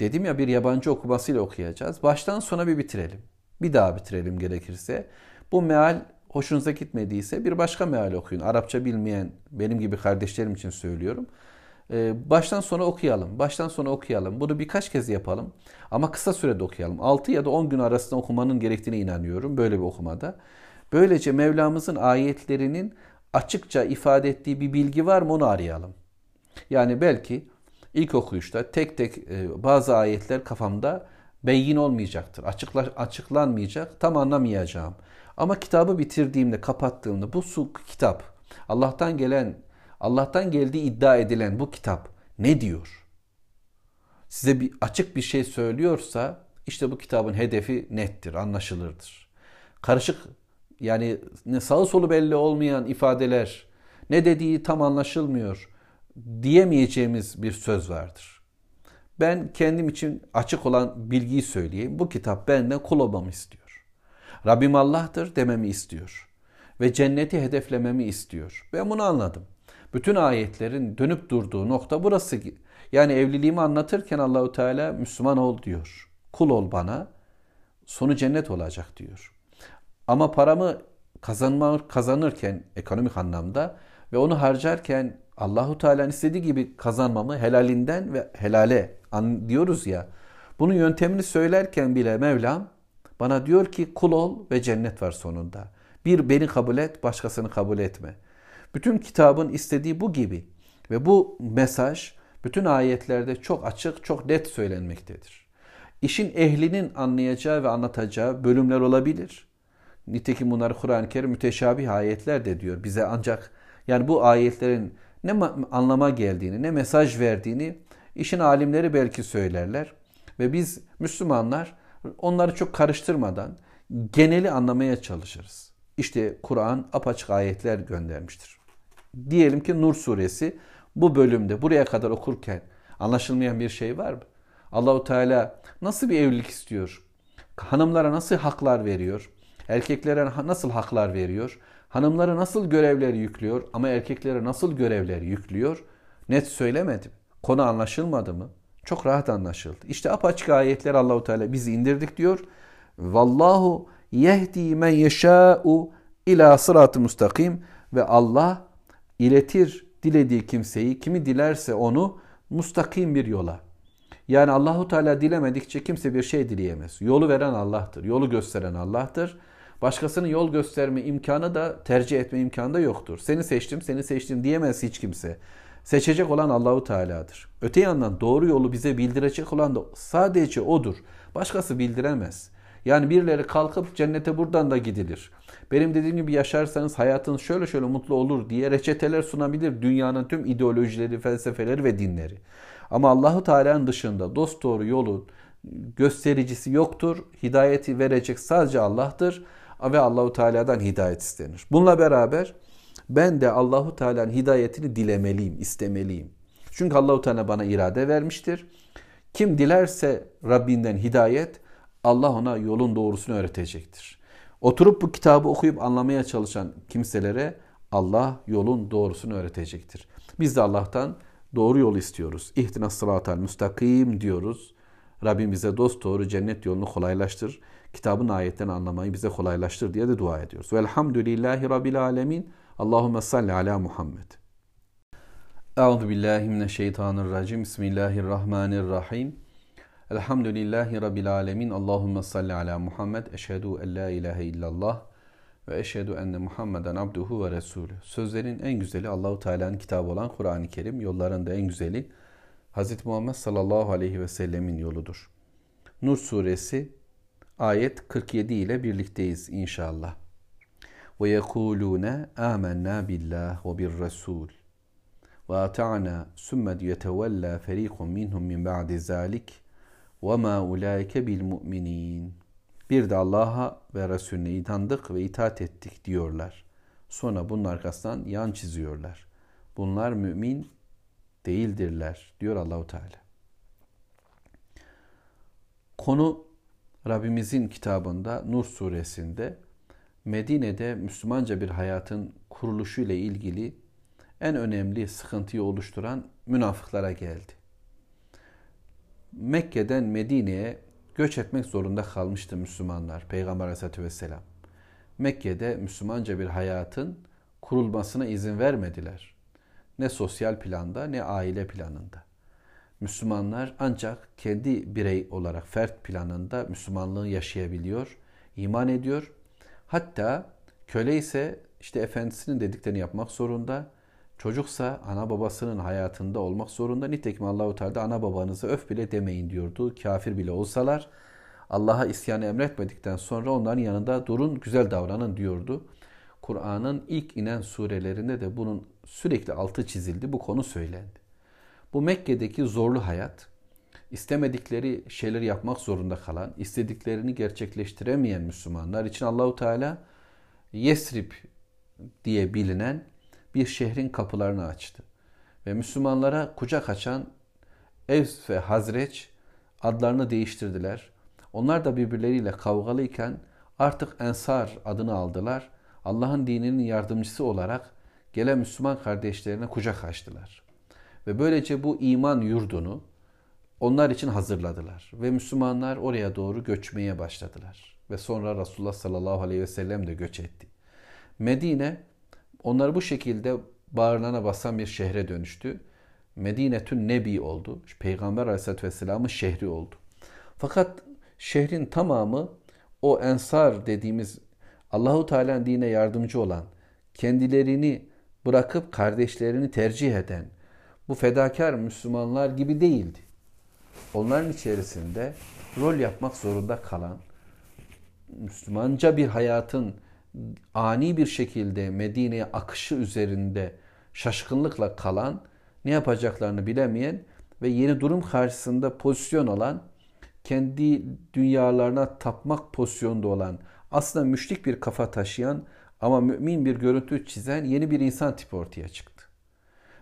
Dedim ya bir yabancı okumasıyla okuyacağız. Baştan sona bir bitirelim. Bir daha bitirelim gerekirse. Bu meal hoşunuza gitmediyse bir başka meal okuyun. Arapça bilmeyen benim gibi kardeşlerim için söylüyorum. Ee, baştan sona okuyalım. Baştan sona okuyalım. Bunu birkaç kez yapalım. Ama kısa sürede okuyalım. 6 ya da 10 gün arasında okumanın gerektiğine inanıyorum. Böyle bir okumada. Böylece Mevlamızın ayetlerinin açıkça ifade ettiği bir bilgi var mı onu arayalım. Yani belki ilk okuyuşta tek tek e, bazı ayetler kafamda beyin olmayacaktır. Açıkla, açıklanmayacak, tam anlamayacağım. Ama kitabı bitirdiğimde, kapattığımda bu su kitap, Allah'tan gelen, Allah'tan geldiği iddia edilen bu kitap ne diyor? Size bir açık bir şey söylüyorsa işte bu kitabın hedefi nettir, anlaşılırdır. Karışık yani ne sağı solu belli olmayan ifadeler, ne dediği tam anlaşılmıyor diyemeyeceğimiz bir söz vardır. Ben kendim için açık olan bilgiyi söyleyeyim. Bu kitap benden kul olmamı istiyor. Rabbim Allah'tır dememi istiyor. Ve cenneti hedeflememi istiyor. Ben bunu anladım. Bütün ayetlerin dönüp durduğu nokta burası. Yani evliliğimi anlatırken Allahu Teala Müslüman ol diyor. Kul ol bana. Sonu cennet olacak diyor. Ama paramı kazanma, kazanırken ekonomik anlamda ve onu harcarken Allahu Teala'nın istediği gibi kazanmamı helalinden ve helale diyoruz ya. Bunun yöntemini söylerken bile Mevlam bana diyor ki kul ol ve cennet var sonunda. Bir beni kabul et, başkasını kabul etme. Bütün kitabın istediği bu gibi ve bu mesaj bütün ayetlerde çok açık, çok net söylenmektedir. İşin ehlinin anlayacağı ve anlatacağı bölümler olabilir. Nitekim bunlar Kur'an-ı Kerim müteşabih ayetler de diyor bize ancak yani bu ayetlerin ne anlama geldiğini, ne mesaj verdiğini işin alimleri belki söylerler. Ve biz Müslümanlar onları çok karıştırmadan geneli anlamaya çalışırız. İşte Kur'an apaçık ayetler göndermiştir. Diyelim ki Nur suresi bu bölümde buraya kadar okurken anlaşılmayan bir şey var mı? Allahu Teala nasıl bir evlilik istiyor? Hanımlara nasıl haklar veriyor? Erkeklere nasıl haklar veriyor? Hanımlara nasıl görevler yüklüyor ama erkeklere nasıl görevler yüklüyor? Net söylemedim. Konu anlaşılmadı mı? Çok rahat anlaşıldı. İşte apaçık ayetler Allahu Teala bizi indirdik diyor. Vallahu yehdi men yeşâ'u ila sıratı mustakim ve Allah iletir dilediği kimseyi kimi dilerse onu mustakim bir yola. Yani Allahu Teala dilemedikçe kimse bir şey dileyemez. Yolu veren Allah'tır. Yolu gösteren Allah'tır. Başkasının yol gösterme imkanı da tercih etme imkanı da yoktur. Seni seçtim, seni seçtim diyemez hiç kimse. Seçecek olan Allahu Teala'dır. Öte yandan doğru yolu bize bildirecek olan da sadece odur. Başkası bildiremez. Yani birileri kalkıp cennete buradan da gidilir. Benim dediğim gibi yaşarsanız hayatınız şöyle şöyle mutlu olur diye reçeteler sunabilir dünyanın tüm ideolojileri, felsefeleri ve dinleri. Ama Allahu Teala'nın dışında dost doğru yolun göstericisi yoktur. Hidayeti verecek sadece Allah'tır ve Allahu Teala'dan hidayet istenir. Bununla beraber ben de Allahu Teala'nın hidayetini dilemeliyim, istemeliyim. Çünkü Allahu Teala bana irade vermiştir. Kim dilerse Rabbinden hidayet, Allah ona yolun doğrusunu öğretecektir. Oturup bu kitabı okuyup anlamaya çalışan kimselere Allah yolun doğrusunu öğretecektir. Biz de Allah'tan doğru yol istiyoruz. İhtinas sıratal müstakim diyoruz. Rabbim bize dost doğru cennet yolunu kolaylaştır. Kitabın ayetlerini anlamayı bize kolaylaştır diye de dua ediyoruz. Velhamdülillahi Rabbil Alemin. Allahümme salli ala Muhammed. Euzu billahi mineşşeytanirracim. Bismillahirrahmanirrahim. Elhamdülillahi Rabbil alemin. Allahümme salli ala Muhammed. Eşhedü en la ilahe illallah ve eşhedü enne Muhammeden abduhu ve resulü. Sözlerin en güzeli Allahu Teala'nın kitabı olan Kur'an-ı Kerim. Yolların da en güzeli Hz. Muhammed sallallahu aleyhi ve sellemin yoludur. Nur suresi ayet 47 ile birlikteyiz inşallah. Ve yekulune amennâ billah ve bir resul. Ve ata'na sümme yetevella ferikun minhum min ba'di zalik ulaike bil mu'minin. Bir de Allah'a ve Resulüne inandık ve itaat ettik diyorlar. Sonra bunun arkasından yan çiziyorlar. Bunlar mümin değildirler diyor Allahu Teala. Konu Rabbimizin kitabında Nur suresinde Medine'de Müslümanca bir hayatın kuruluşu ile ilgili en önemli sıkıntıyı oluşturan münafıklara geldi. Mekke'den Medine'ye göç etmek zorunda kalmıştı Müslümanlar Peygamber Aleyhisselatü Vesselam. Mekke'de Müslümanca bir hayatın kurulmasına izin vermediler. Ne sosyal planda ne aile planında. Müslümanlar ancak kendi birey olarak fert planında Müslümanlığı yaşayabiliyor, iman ediyor. Hatta köle ise işte efendisinin dediklerini yapmak zorunda. Çocuksa ana babasının hayatında olmak zorunda. Nitekim Allahu Teala ana babanızı öf bile demeyin diyordu. Kafir bile olsalar Allah'a isyanı emretmedikten sonra onların yanında durun, güzel davranın diyordu. Kur'an'ın ilk inen surelerinde de bunun sürekli altı çizildi. Bu konu söylendi. Bu Mekke'deki zorlu hayat, istemedikleri şeyleri yapmak zorunda kalan, istediklerini gerçekleştiremeyen Müslümanlar için Allahu Teala Yesrib diye bilinen bir şehrin kapılarını açtı. Ve Müslümanlara kucak açan Evs ve Hazreç adlarını değiştirdiler. Onlar da birbirleriyle kavgalıyken artık Ensar adını aldılar. Allah'ın dininin yardımcısı olarak gelen Müslüman kardeşlerine kucak açtılar. Ve böylece bu iman yurdunu onlar için hazırladılar. Ve Müslümanlar oraya doğru göçmeye başladılar. Ve sonra Resulullah sallallahu aleyhi ve sellem de göç etti. Medine onları bu şekilde bağırlarına basan bir şehre dönüştü. Medine tün Nebi oldu. Peygamber aleyhissalatü vesselamın şehri oldu. Fakat şehrin tamamı o ensar dediğimiz Allahu Teala'nın dine yardımcı olan, kendilerini bırakıp kardeşlerini tercih eden bu fedakar Müslümanlar gibi değildi. Onların içerisinde rol yapmak zorunda kalan, Müslümanca bir hayatın ani bir şekilde Medine'ye akışı üzerinde şaşkınlıkla kalan, ne yapacaklarını bilemeyen ve yeni durum karşısında pozisyon alan, kendi dünyalarına tapmak pozisyonda olan, aslında müşrik bir kafa taşıyan ama mümin bir görüntü çizen yeni bir insan tipi ortaya çıktı.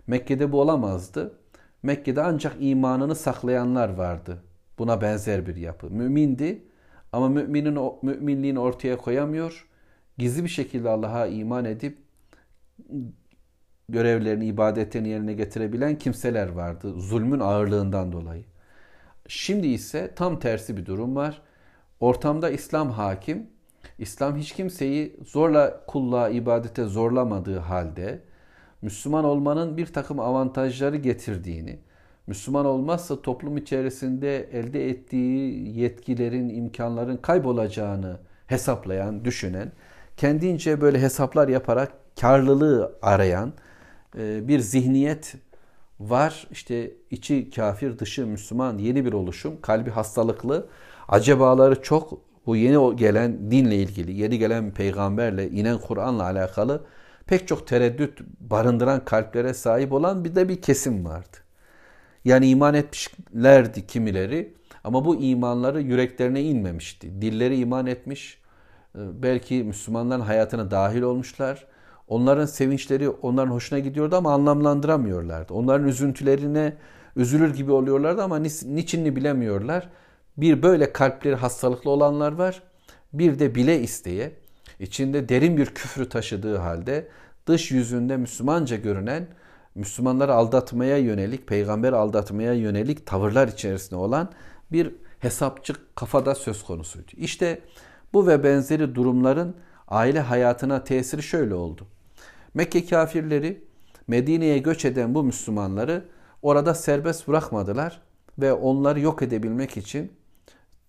Mekke'de bu olamazdı. Mekke'de ancak imanını saklayanlar vardı. Buna benzer bir yapı. Mümindi ama müminin müminliğini ortaya koyamıyor. Gizli bir şekilde Allah'a iman edip görevlerini, ibadetlerini yerine getirebilen kimseler vardı. Zulmün ağırlığından dolayı. Şimdi ise tam tersi bir durum var. Ortamda İslam hakim. İslam hiç kimseyi zorla kulluğa, ibadete zorlamadığı halde Müslüman olmanın bir takım avantajları getirdiğini Müslüman olmazsa toplum içerisinde elde ettiği yetkilerin, imkanların kaybolacağını hesaplayan, düşünen, kendince böyle hesaplar yaparak karlılığı arayan e, bir zihniyet var. İşte içi kafir, dışı Müslüman yeni bir oluşum, kalbi hastalıklı, acabaları çok bu yeni gelen dinle ilgili, yeni gelen peygamberle, inen Kur'an'la alakalı pek çok tereddüt barındıran kalplere sahip olan bir de bir kesim vardı. Yani iman etmişlerdi kimileri ama bu imanları yüreklerine inmemişti. Dilleri iman etmiş, belki Müslümanların hayatına dahil olmuşlar. Onların sevinçleri onların hoşuna gidiyordu ama anlamlandıramıyorlardı. Onların üzüntülerine üzülür gibi oluyorlardı ama niçinini bilemiyorlar. Bir böyle kalpleri hastalıklı olanlar var. Bir de bile isteye içinde derin bir küfrü taşıdığı halde dış yüzünde Müslümanca görünen Müslümanları aldatmaya yönelik, peygamber aldatmaya yönelik tavırlar içerisinde olan bir hesapçı kafada söz konusuydu. İşte ve benzeri durumların aile hayatına tesiri şöyle oldu. Mekke kafirleri Medine'ye göç eden bu Müslümanları orada serbest bırakmadılar ve onları yok edebilmek için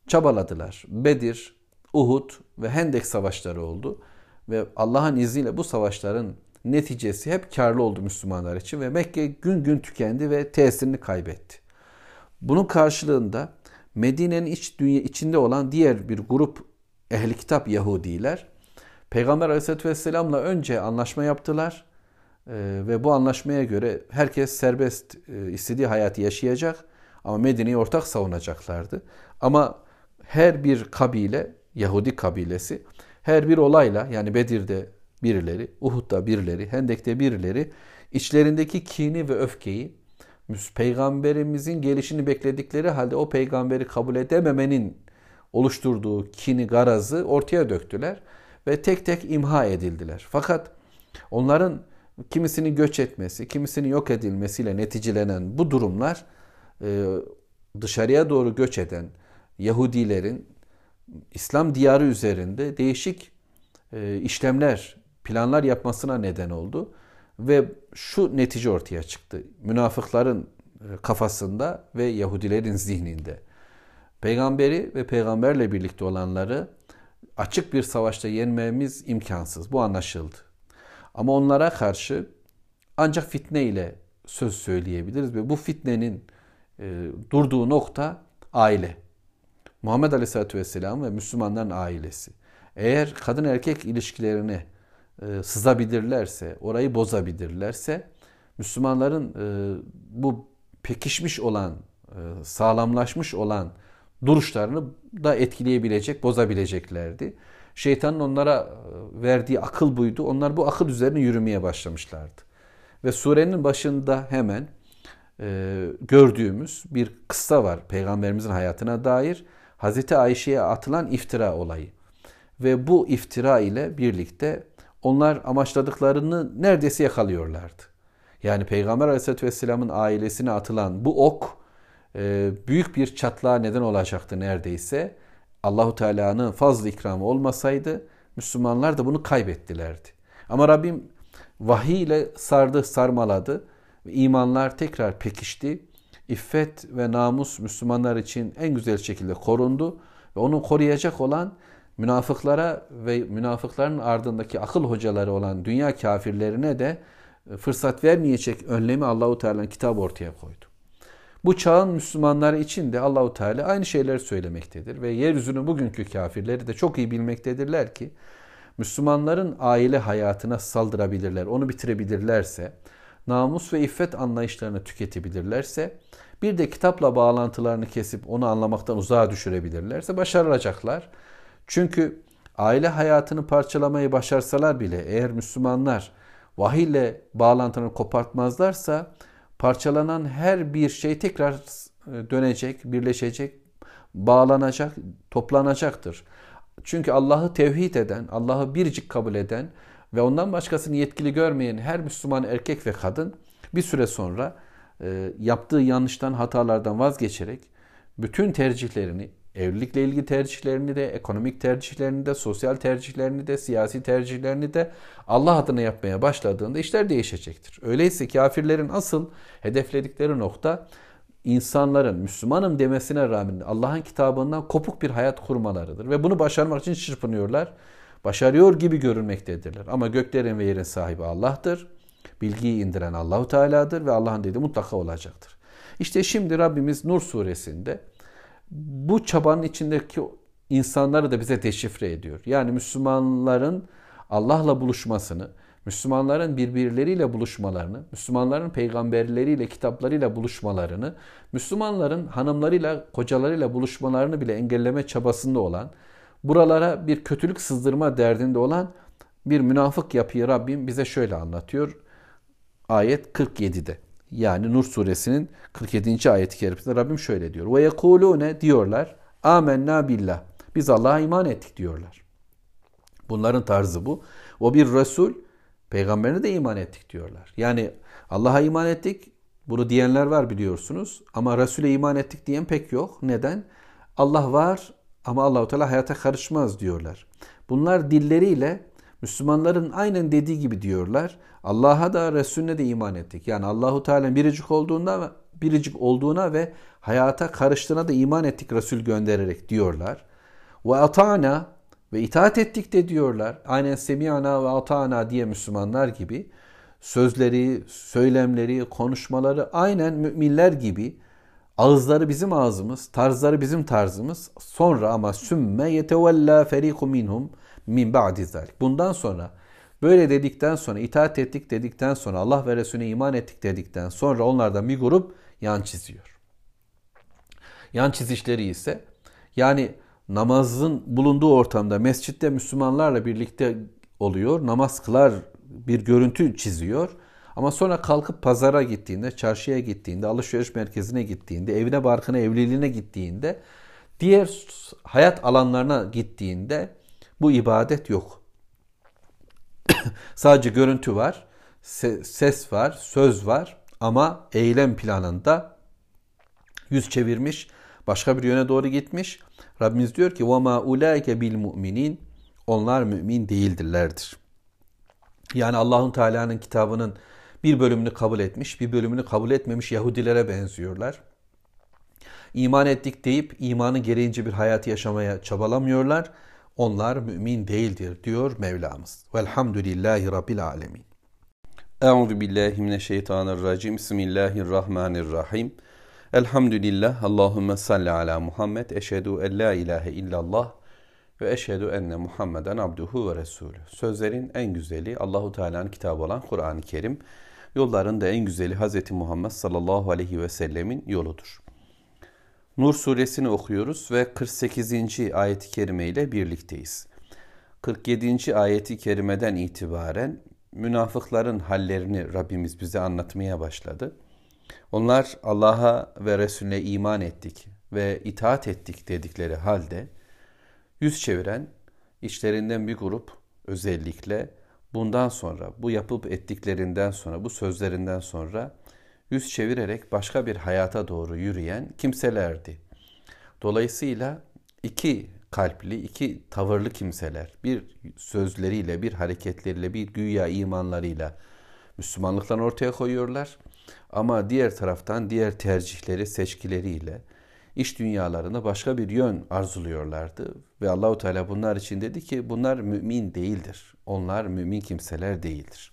çabaladılar. Bedir, Uhud ve Hendek savaşları oldu ve Allah'ın izniyle bu savaşların neticesi hep karlı oldu Müslümanlar için ve Mekke gün gün tükendi ve tesirini kaybetti. Bunun karşılığında Medine'nin iç dünya içinde olan diğer bir grup ehli kitap Yahudiler Peygamber Aleyhisselatü Vesselam'la önce anlaşma yaptılar ee, ve bu anlaşmaya göre herkes serbest e, istediği hayatı yaşayacak ama Medine'yi ortak savunacaklardı. Ama her bir kabile, Yahudi kabilesi her bir olayla yani Bedir'de birileri, Uhud'da birileri, Hendek'te birileri içlerindeki kini ve öfkeyi peygamberimizin gelişini bekledikleri halde o peygamberi kabul edememenin oluşturduğu kini, garazı ortaya döktüler ve tek tek imha edildiler. Fakat onların kimisinin göç etmesi, kimisinin yok edilmesiyle neticelenen bu durumlar e, dışarıya doğru göç eden Yahudilerin İslam diyarı üzerinde değişik e, işlemler, planlar yapmasına neden oldu. Ve şu netice ortaya çıktı. Münafıkların e, kafasında ve Yahudilerin zihninde. Peygamberi ve peygamberle birlikte olanları açık bir savaşta yenmemiz imkansız. Bu anlaşıldı. Ama onlara karşı ancak fitne ile söz söyleyebiliriz ve bu fitnenin e, durduğu nokta aile. Muhammed Aleyhisselatü Vesselam ve Müslümanların ailesi. Eğer kadın erkek ilişkilerini e, sızabilirlerse, orayı bozabilirlerse Müslümanların e, bu pekişmiş olan, e, sağlamlaşmış olan duruşlarını da etkileyebilecek, bozabileceklerdi. Şeytanın onlara e, verdiği akıl buydu. Onlar bu akıl üzerine yürümeye başlamışlardı. Ve surenin başında hemen e, gördüğümüz bir kıssa var Peygamberimizin hayatına dair. Hazreti Ayşe'ye atılan iftira olayı. Ve bu iftira ile birlikte onlar amaçladıklarını neredeyse yakalıyorlardı. Yani Peygamber Aleyhisselatü Vesselam'ın ailesine atılan bu ok büyük bir çatlağa neden olacaktı neredeyse. Allahu Teala'nın fazla ikramı olmasaydı Müslümanlar da bunu kaybettilerdi. Ama Rabbim vahiy ile sardı, sarmaladı. İmanlar tekrar pekişti. İffet ve namus Müslümanlar için en güzel şekilde korundu. Ve onu koruyacak olan münafıklara ve münafıkların ardındaki akıl hocaları olan dünya kafirlerine de fırsat vermeyecek önlemi Allahu Teala'nın kitabı ortaya koydu. Bu çağın Müslümanları için de Allahu Teala aynı şeyleri söylemektedir ve yeryüzünün bugünkü kafirleri de çok iyi bilmektedirler ki Müslümanların aile hayatına saldırabilirler, onu bitirebilirlerse, namus ve iffet anlayışlarını tüketebilirlerse, bir de kitapla bağlantılarını kesip onu anlamaktan uzağa düşürebilirlerse başarılacaklar. Çünkü aile hayatını parçalamayı başarsalar bile eğer Müslümanlar vahiy ile bağlantını kopartmazlarsa parçalanan her bir şey tekrar e, dönecek, birleşecek, bağlanacak, toplanacaktır. Çünkü Allah'ı tevhid eden, Allah'ı biricik kabul eden ve ondan başkasını yetkili görmeyen her Müslüman erkek ve kadın bir süre sonra e, yaptığı yanlıştan, hatalardan vazgeçerek bütün tercihlerini, evlilikle ilgili tercihlerini de, ekonomik tercihlerini de, sosyal tercihlerini de, siyasi tercihlerini de Allah adına yapmaya başladığında işler değişecektir. Öyleyse kafirlerin asıl hedefledikleri nokta insanların Müslümanım demesine rağmen Allah'ın kitabından kopuk bir hayat kurmalarıdır. Ve bunu başarmak için çırpınıyorlar. Başarıyor gibi görünmektedirler. Ama göklerin ve yerin sahibi Allah'tır. Bilgiyi indiren Allahu Teala'dır ve Allah'ın dediği mutlaka olacaktır. İşte şimdi Rabbimiz Nur suresinde bu çabanın içindeki insanları da bize deşifre ediyor. Yani Müslümanların Allah'la buluşmasını, Müslümanların birbirleriyle buluşmalarını, Müslümanların peygamberleriyle, kitaplarıyla buluşmalarını, Müslümanların hanımlarıyla, kocalarıyla buluşmalarını bile engelleme çabasında olan, buralara bir kötülük sızdırma derdinde olan bir münafık yapıyı Rabbim bize şöyle anlatıyor. Ayet 47'de. Yani Nur suresinin 47. ayeti kerimesinde Rabbim şöyle diyor. Ve yekulune diyorlar. Amenna billah. Biz Allah'a iman ettik diyorlar. Bunların tarzı bu. O bir Resul, peygamberine de iman ettik diyorlar. Yani Allah'a iman ettik, bunu diyenler var biliyorsunuz. Ama Resul'e iman ettik diyen pek yok. Neden? Allah var ama Allahu Teala hayata karışmaz diyorlar. Bunlar dilleriyle Müslümanların aynen dediği gibi diyorlar. Allah'a da Resulüne de iman ettik. Yani Allahu Teala'nın biricik olduğunda biricik olduğuna ve hayata karıştığına da iman ettik Resul göndererek diyorlar. Ve ata'na ve itaat ettik de diyorlar. Aynen semi'ana ve ata'na diye Müslümanlar gibi sözleri, söylemleri, konuşmaları aynen müminler gibi ağızları bizim ağzımız, tarzları bizim tarzımız. Sonra ama sümme yetevella feriku minhum min ba'di zalik. Bundan sonra böyle dedikten sonra itaat ettik dedikten sonra Allah ve Resulüne iman ettik dedikten sonra onlardan bir grup yan çiziyor. Yan çizişleri ise yani namazın bulunduğu ortamda mescitte Müslümanlarla birlikte oluyor. Namaz kılar bir görüntü çiziyor. Ama sonra kalkıp pazara gittiğinde, çarşıya gittiğinde, alışveriş merkezine gittiğinde, evine barkına, evliliğine gittiğinde, diğer hayat alanlarına gittiğinde bu ibadet yok. Sadece görüntü var, ses var, söz var ama eylem planında yüz çevirmiş, başka bir yöne doğru gitmiş. Rabbimiz diyor ki وَمَا اُولَٰئِكَ بِالْمُؤْمِنِينَ Onlar mümin değildirlerdir. Yani Allah'ın Teala'nın kitabının bir bölümünü kabul etmiş, bir bölümünü kabul etmemiş Yahudilere benziyorlar. İman ettik deyip imanın gereğince bir hayatı yaşamaya çabalamıyorlar. Onlar mümin değildir diyor Mevlamız. Velhamdülillahi Rabbil Alemin. Euzu billahi mineşşeytanirracim. Bismillahirrahmanirrahim. Elhamdülillah. Allahümme salli ala Muhammed. Eşhedü en la ilahe illallah ve eşhedü enne Muhammeden abduhu ve resulü. Sözlerin en güzeli Allahu Teala'nın kitabı olan Kur'an-ı Kerim. Yolların da en güzeli Hz. Muhammed sallallahu aleyhi ve sellemin yoludur. Nur suresini okuyoruz ve 48. ayet-i kerime ile birlikteyiz. 47. ayeti kerimeden itibaren münafıkların hallerini Rabbimiz bize anlatmaya başladı. Onlar Allah'a ve Resulüne iman ettik ve itaat ettik dedikleri halde yüz çeviren içlerinden bir grup özellikle bundan sonra bu yapıp ettiklerinden sonra bu sözlerinden sonra yüz çevirerek başka bir hayata doğru yürüyen kimselerdi. Dolayısıyla iki kalpli, iki tavırlı kimseler bir sözleriyle, bir hareketleriyle, bir güya imanlarıyla Müslümanlıktan ortaya koyuyorlar. Ama diğer taraftan diğer tercihleri, seçkileriyle iş dünyalarında başka bir yön arzuluyorlardı. Ve Allahu Teala bunlar için dedi ki bunlar mümin değildir. Onlar mümin kimseler değildir.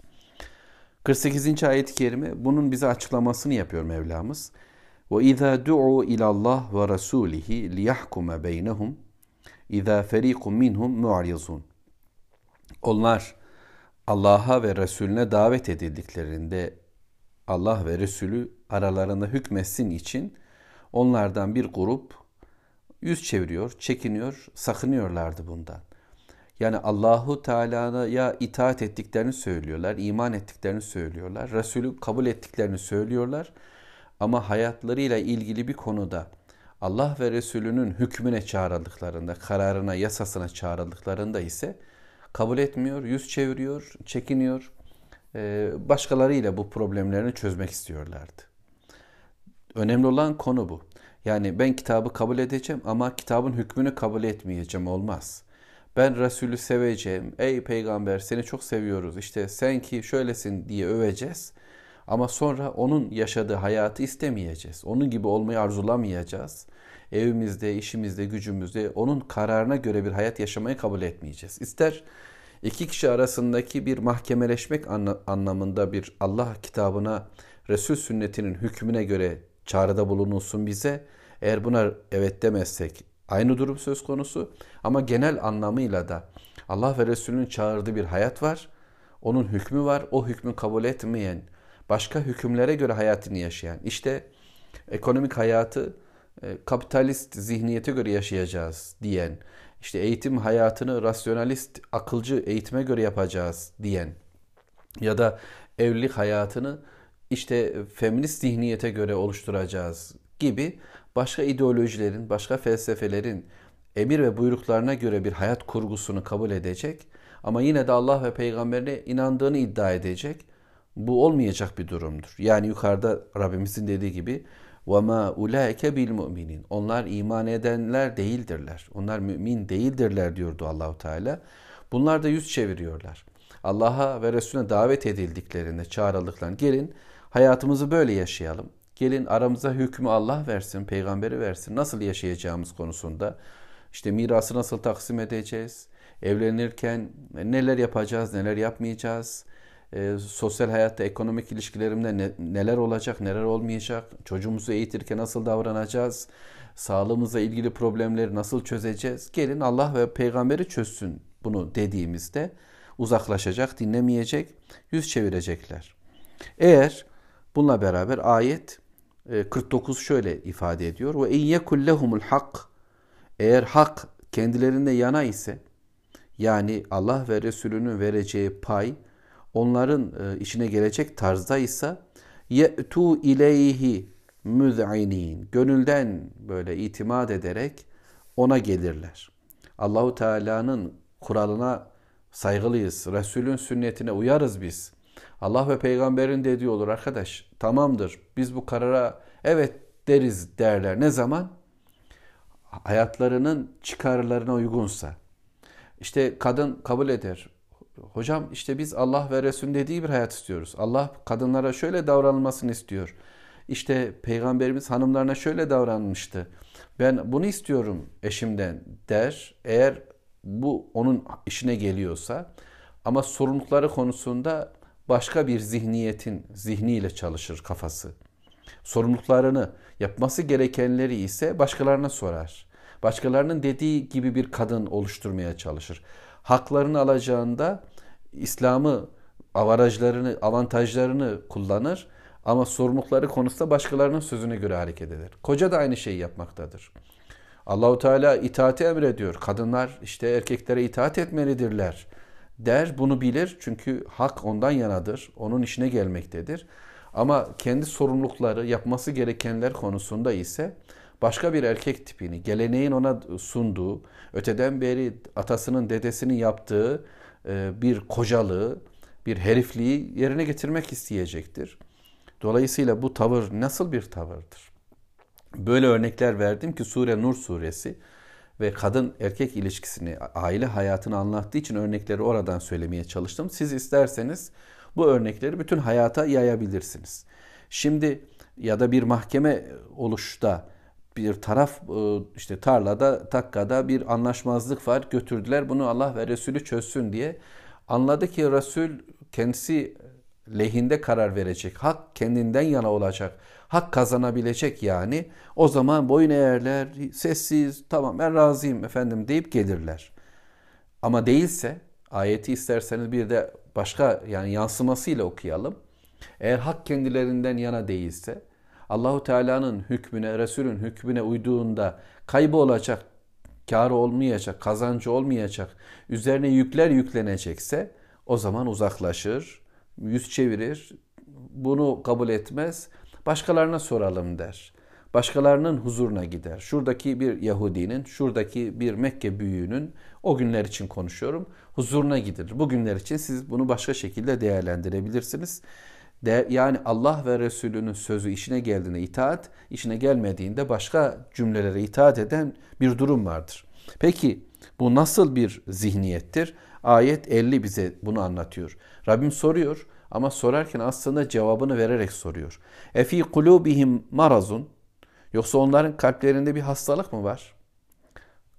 48. ayet-i kerime bunun bize açıklamasını yapıyor Mevlamız. Ve izâ du'u ilallah ve rasulihi liyahkume beynehum izâ ferîkum minhum mu'rizun. Onlar Allah'a ve Resulüne davet edildiklerinde Allah ve Resulü aralarında hükmetsin için onlardan bir grup yüz çeviriyor, çekiniyor, sakınıyorlardı bundan. Yani Allahu Teala'ya itaat ettiklerini söylüyorlar, iman ettiklerini söylüyorlar, Resulü kabul ettiklerini söylüyorlar. Ama hayatlarıyla ilgili bir konuda Allah ve Resulünün hükmüne çağrıldıklarında, kararına, yasasına çağrıldıklarında ise kabul etmiyor, yüz çeviriyor, çekiniyor. Ee, başkalarıyla bu problemlerini çözmek istiyorlardı. Önemli olan konu bu. Yani ben kitabı kabul edeceğim ama kitabın hükmünü kabul etmeyeceğim olmaz. Ben Resulü seveceğim. Ey peygamber seni çok seviyoruz. İşte sen ki şöylesin diye öveceğiz. Ama sonra onun yaşadığı hayatı istemeyeceğiz. Onun gibi olmayı arzulamayacağız. Evimizde, işimizde, gücümüzde onun kararına göre bir hayat yaşamayı kabul etmeyeceğiz. İster iki kişi arasındaki bir mahkemeleşmek anlamında bir Allah kitabına, Resul sünnetinin hükmüne göre çağrıda bulunulsun bize. Eğer buna evet demezsek aynı durum söz konusu. Ama genel anlamıyla da Allah ve Resulünün çağırdığı bir hayat var. Onun hükmü var. O hükmü kabul etmeyen, başka hükümlere göre hayatını yaşayan. İşte ekonomik hayatı e, kapitalist zihniyete göre yaşayacağız diyen, işte eğitim hayatını rasyonalist, akılcı eğitime göre yapacağız diyen ya da evlilik hayatını işte feminist zihniyete göre oluşturacağız gibi başka ideolojilerin, başka felsefelerin emir ve buyruklarına göre bir hayat kurgusunu kabul edecek ama yine de Allah ve peygamberine inandığını iddia edecek. Bu olmayacak bir durumdur. Yani yukarıda Rabbimizin dediği gibi وَمَا اُولَٰئِكَ بِالْمُؤْمِنِينَ Onlar iman edenler değildirler. Onlar mümin değildirler diyordu Allahu Teala. Bunlar da yüz çeviriyorlar. Allah'a ve Resulüne davet edildiklerinde, çağrıldıklarında gelin hayatımızı böyle yaşayalım. Gelin aramıza hükmü Allah versin, peygamberi versin. Nasıl yaşayacağımız konusunda işte mirası nasıl taksim edeceğiz? Evlenirken neler yapacağız, neler yapmayacağız? E, sosyal hayatta, ekonomik ilişkilerimde ne, neler olacak, neler olmayacak? Çocuğumuzu eğitirken nasıl davranacağız? Sağlığımızla ilgili problemleri nasıl çözeceğiz? Gelin Allah ve peygamberi çözsün bunu dediğimizde uzaklaşacak, dinlemeyecek, yüz çevirecekler. Eğer bununla beraber ayet 49 e, şöyle ifade ediyor. Ve in yekullehumul hak eğer hak kendilerinde yana ise yani Allah ve Resulünün vereceği pay onların e, işine gelecek tarzda ise ye'tu ileyhi müz'inin gönülden böyle itimat ederek ona gelirler. Allahu Teala'nın kuralına saygılıyız. Resulün sünnetine uyarız biz. Allah ve peygamberin dediği olur arkadaş. Tamamdır. Biz bu karara evet deriz derler. Ne zaman? Hayatlarının çıkarlarına uygunsa. İşte kadın kabul eder. Hocam işte biz Allah ve Resul dediği bir hayat istiyoruz. Allah kadınlara şöyle davranılmasını istiyor. İşte peygamberimiz hanımlarına şöyle davranmıştı. Ben bunu istiyorum eşimden der. Eğer bu onun işine geliyorsa ama sorumlulukları konusunda başka bir zihniyetin zihniyle çalışır kafası. Sorumluluklarını yapması gerekenleri ise başkalarına sorar. Başkalarının dediği gibi bir kadın oluşturmaya çalışır haklarını alacağında İslam'ı avarajlarını, avantajlarını kullanır ama sorumlulukları konusunda başkalarının sözüne göre hareket eder. Koca da aynı şeyi yapmaktadır. Allahu Teala itaati emrediyor. Kadınlar işte erkeklere itaat etmelidirler der. Bunu bilir çünkü hak ondan yanadır. Onun işine gelmektedir. Ama kendi sorumlulukları, yapması gerekenler konusunda ise başka bir erkek tipini, geleneğin ona sunduğu, öteden beri atasının, dedesinin yaptığı e, bir kocalığı, bir herifliği yerine getirmek isteyecektir. Dolayısıyla bu tavır nasıl bir tavırdır? Böyle örnekler verdim ki Sure Nur suresi ve kadın erkek ilişkisini, aile hayatını anlattığı için örnekleri oradan söylemeye çalıştım. Siz isterseniz bu örnekleri bütün hayata yayabilirsiniz. Şimdi ya da bir mahkeme oluşta bir taraf e, işte tarlada takkada bir anlaşmazlık var götürdüler bunu Allah ve Resulü çözsün diye anladı ki Resul kendisi lehinde karar verecek hak kendinden yana olacak hak kazanabilecek yani. O zaman boyun eğerler sessiz tamam ben razıyım efendim deyip gelirler. Ama değilse ayeti isterseniz bir de başka yani yansımasıyla okuyalım. Eğer hak kendilerinden yana değilse Allahu Teala'nın hükmüne, Resulün hükmüne uyduğunda kaybı olacak, karı olmayacak, kazancı olmayacak, üzerine yükler yüklenecekse o zaman uzaklaşır, yüz çevirir, bunu kabul etmez, başkalarına soralım der. Başkalarının huzuruna gider. Şuradaki bir Yahudinin, şuradaki bir Mekke büyüğünün o günler için konuşuyorum. Huzuruna gidir. Bu günler için siz bunu başka şekilde değerlendirebilirsiniz. De, yani Allah ve Resulünün sözü işine geldiğinde itaat, işine gelmediğinde başka cümlelere itaat eden bir durum vardır. Peki bu nasıl bir zihniyettir? Ayet 50 bize bunu anlatıyor. Rabbim soruyor. Ama sorarken aslında cevabını vererek soruyor. Efi kulubihim marazun Yoksa onların kalplerinde bir hastalık mı var?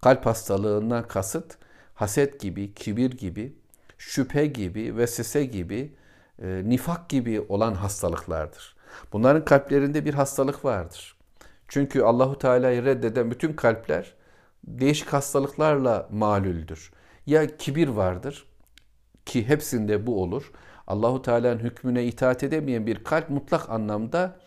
Kalp hastalığından kasıt haset gibi, kibir gibi, şüphe gibi, vesvese gibi, e, nifak gibi olan hastalıklardır. Bunların kalplerinde bir hastalık vardır. Çünkü Allahu Teala'yı reddeden bütün kalpler değişik hastalıklarla malüldür. Ya kibir vardır ki hepsinde bu olur. Allahu Teala'nın hükmüne itaat edemeyen bir kalp mutlak anlamda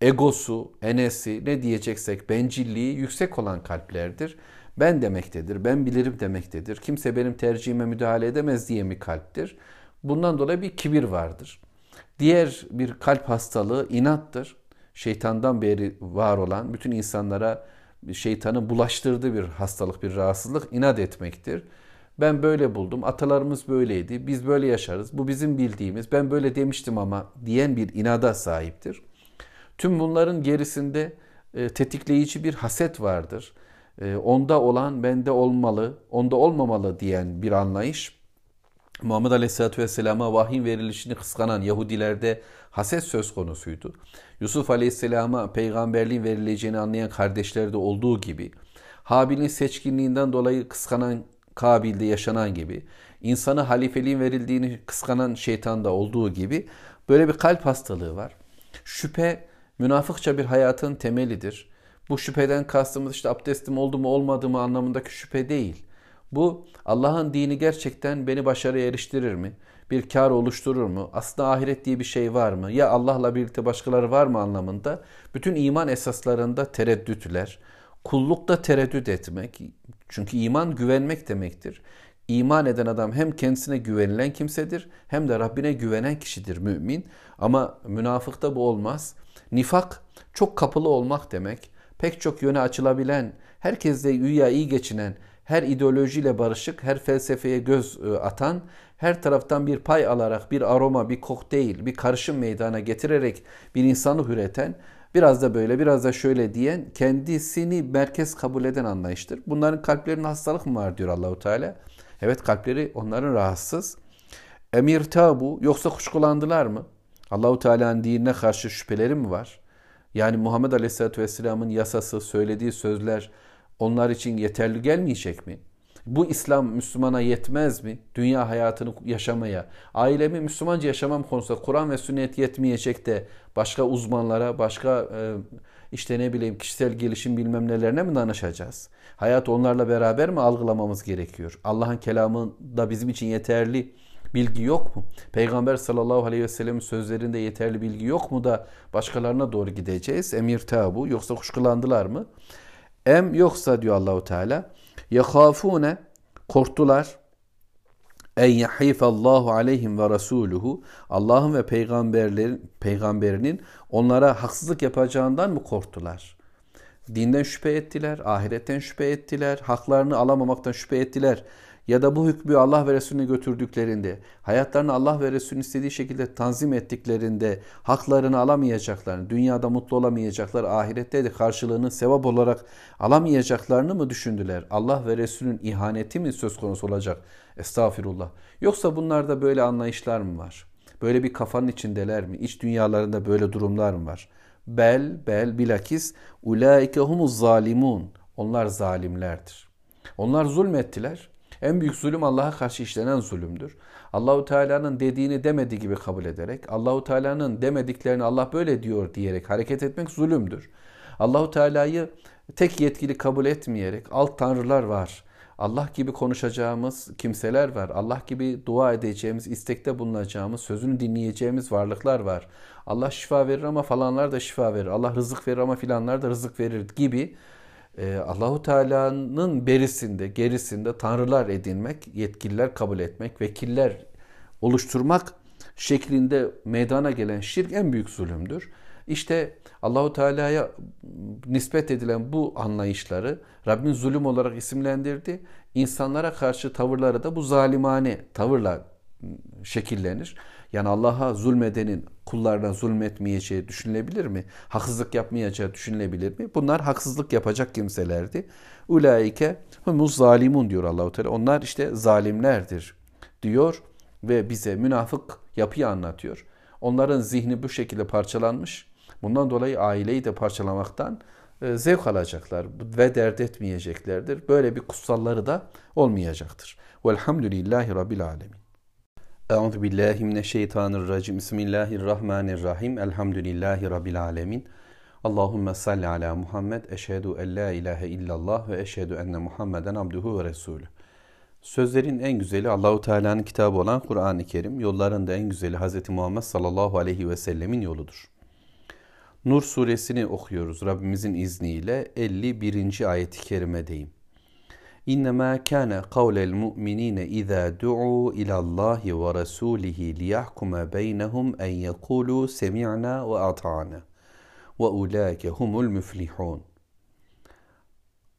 egosu, enesi ne diyeceksek bencilliği yüksek olan kalplerdir. Ben demektedir, ben bilirim demektedir. Kimse benim tercihime müdahale edemez diye mi kalptir? Bundan dolayı bir kibir vardır. Diğer bir kalp hastalığı inattır. Şeytandan beri var olan bütün insanlara şeytanın bulaştırdığı bir hastalık, bir rahatsızlık inat etmektir. Ben böyle buldum, atalarımız böyleydi, biz böyle yaşarız, bu bizim bildiğimiz, ben böyle demiştim ama diyen bir inada sahiptir. Tüm bunların gerisinde e, tetikleyici bir haset vardır. E, onda olan bende olmalı, onda olmamalı diyen bir anlayış. Muhammed Aleyhisselatü Vesselam'a vahyin verilişini kıskanan Yahudilerde haset söz konusuydu. Yusuf Aleyhisselam'a peygamberliğin verileceğini anlayan kardeşlerde olduğu gibi, Habil'in seçkinliğinden dolayı kıskanan Kabil'de yaşanan gibi, insanı halifeliğin verildiğini kıskanan şeytanda olduğu gibi böyle bir kalp hastalığı var. Şüphe münafıkça bir hayatın temelidir. Bu şüpheden kastımız işte abdestim oldu mu olmadı mı anlamındaki şüphe değil. Bu Allah'ın dini gerçekten beni başarıya eriştirir mi? Bir kar oluşturur mu? Aslında ahiret diye bir şey var mı? Ya Allah'la birlikte başkaları var mı anlamında? Bütün iman esaslarında tereddütler. Kullukta tereddüt etmek. Çünkü iman güvenmek demektir. İman eden adam hem kendisine güvenilen kimsedir hem de Rabbine güvenen kişidir mümin. Ama münafıkta bu olmaz. Nifak çok kapılı olmak demek. Pek çok yöne açılabilen, herkesle güya iyi geçinen, her ideolojiyle barışık, her felsefeye göz e, atan, her taraftan bir pay alarak bir aroma, bir kokteyl, bir karışım meydana getirerek bir insanı üreten, biraz da böyle, biraz da şöyle diyen, kendisini merkez kabul eden anlayıştır. Bunların kalplerinde hastalık mı var diyor Allahu Teala. Evet kalpleri onların rahatsız. Emir tabu yoksa kuşkulandılar mı? Allahu Teala'nın dinine karşı şüpheleri mi var? Yani Muhammed Aleyhisselatü Vesselam'ın yasası, söylediği sözler onlar için yeterli gelmeyecek mi? Bu İslam Müslümana yetmez mi? Dünya hayatını yaşamaya. Ailemi Müslümanca yaşamam konusunda Kur'an ve sünnet yetmeyecek de başka uzmanlara, başka e, işte ne bileyim kişisel gelişim bilmem nelerine mi danışacağız? Hayat onlarla beraber mi algılamamız gerekiyor? Allah'ın kelamı da bizim için yeterli bilgi yok mu? Peygamber sallallahu aleyhi ve sellem'in sözlerinde yeterli bilgi yok mu da başkalarına doğru gideceğiz? Emir tabu yoksa kuşkulandılar mı? Em yoksa diyor Allahu Teala yahafune korktular en yahifallahu aleyhim ve rasuluhu Allah'ın ve peygamberlerin peygamberinin onlara haksızlık yapacağından mı korktular? Dinden şüphe ettiler, ahiretten şüphe ettiler, haklarını alamamaktan şüphe ettiler ya da bu hükmü Allah ve Resulüne götürdüklerinde, hayatlarını Allah ve Resulünün istediği şekilde tanzim ettiklerinde haklarını alamayacaklarını, dünyada mutlu olamayacaklar, ahirette de karşılığını sevap olarak alamayacaklarını mı düşündüler? Allah ve Resulünün ihaneti mi söz konusu olacak? Estağfirullah. Yoksa bunlarda böyle anlayışlar mı var? Böyle bir kafanın içindeler mi? İç dünyalarında böyle durumlar mı var? Bel, bel, bilakis ulaike humuz zalimun. Onlar zalimlerdir. Onlar zulmettiler. En büyük zulüm Allah'a karşı işlenen zulümdür. Allahu Teala'nın dediğini demediği gibi kabul ederek, Allahu Teala'nın demediklerini Allah böyle diyor diyerek hareket etmek zulümdür. Allahu Teala'yı tek yetkili kabul etmeyerek alt tanrılar var. Allah gibi konuşacağımız kimseler var. Allah gibi dua edeceğimiz, istekte bulunacağımız, sözünü dinleyeceğimiz varlıklar var. Allah şifa verir ama falanlar da şifa verir. Allah rızık verir ama filanlar da rızık verir gibi e, Allahu Teala'nın berisinde, gerisinde tanrılar edinmek, yetkililer kabul etmek, vekiller oluşturmak şeklinde meydana gelen şirk en büyük zulümdür. İşte Allahu Teala'ya nispet edilen bu anlayışları Rabbin zulüm olarak isimlendirdi. İnsanlara karşı tavırları da bu zalimane tavırla şekillenir. Yani Allah'a zulmedenin kullarına zulmetmeyeceği düşünülebilir mi? Haksızlık yapmayacağı düşünülebilir mi? Bunlar haksızlık yapacak kimselerdi. Ulaike humuz zalimun diyor Allahu Teala. Onlar işte zalimlerdir diyor ve bize münafık yapıyı anlatıyor. Onların zihni bu şekilde parçalanmış. Bundan dolayı aileyi de parçalamaktan e, zevk alacaklar ve dert etmeyeceklerdir. Böyle bir kutsalları da olmayacaktır. Velhamdülillahi Rabbil Alemin. Euzu billahi mineşşeytanirracim. Bismillahirrahmanirrahim. Elhamdülillahi Rabbil Alemin. Allahümme salli ala Muhammed. Eşhedü en la ilahe illallah ve eşhedü enne Muhammeden abduhu ve resulü. Sözlerin en güzeli Allahu Teala'nın kitabı olan Kur'an-ı Kerim, yolların da en güzeli Hz. Muhammed sallallahu aleyhi ve sellemin yoludur. Nur suresini okuyoruz Rabbimizin izniyle 51. ayet-i kerimedeyim. Kavlel mu'minîne izâ du'u ilallâhi ve rasûlihi liyahkume beynehum en yekûlû semi'nâ ve ata'nâ ve ulâke humul müflihûn.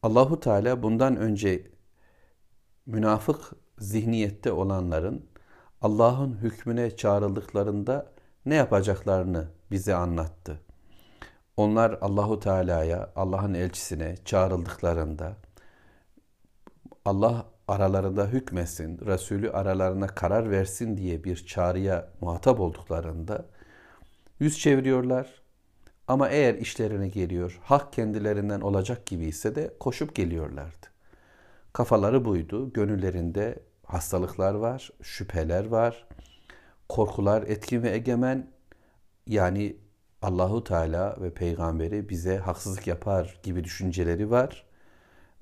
Allahu Teala bundan önce münafık zihniyette olanların Allah'ın hükmüne çağrıldıklarında ne yapacaklarını bize anlattı. Onlar Allahu Teala'ya, Allah'ın elçisine çağrıldıklarında Allah aralarında hükmesin, Resulü aralarına karar versin diye bir çağrıya muhatap olduklarında yüz çeviriyorlar. Ama eğer işlerine geliyor, hak kendilerinden olacak gibi ise de koşup geliyorlardı. Kafaları buydu. Gönüllerinde hastalıklar var, şüpheler var, korkular etkin ve egemen. Yani Allahu Teala ve peygamberi bize haksızlık yapar gibi düşünceleri var.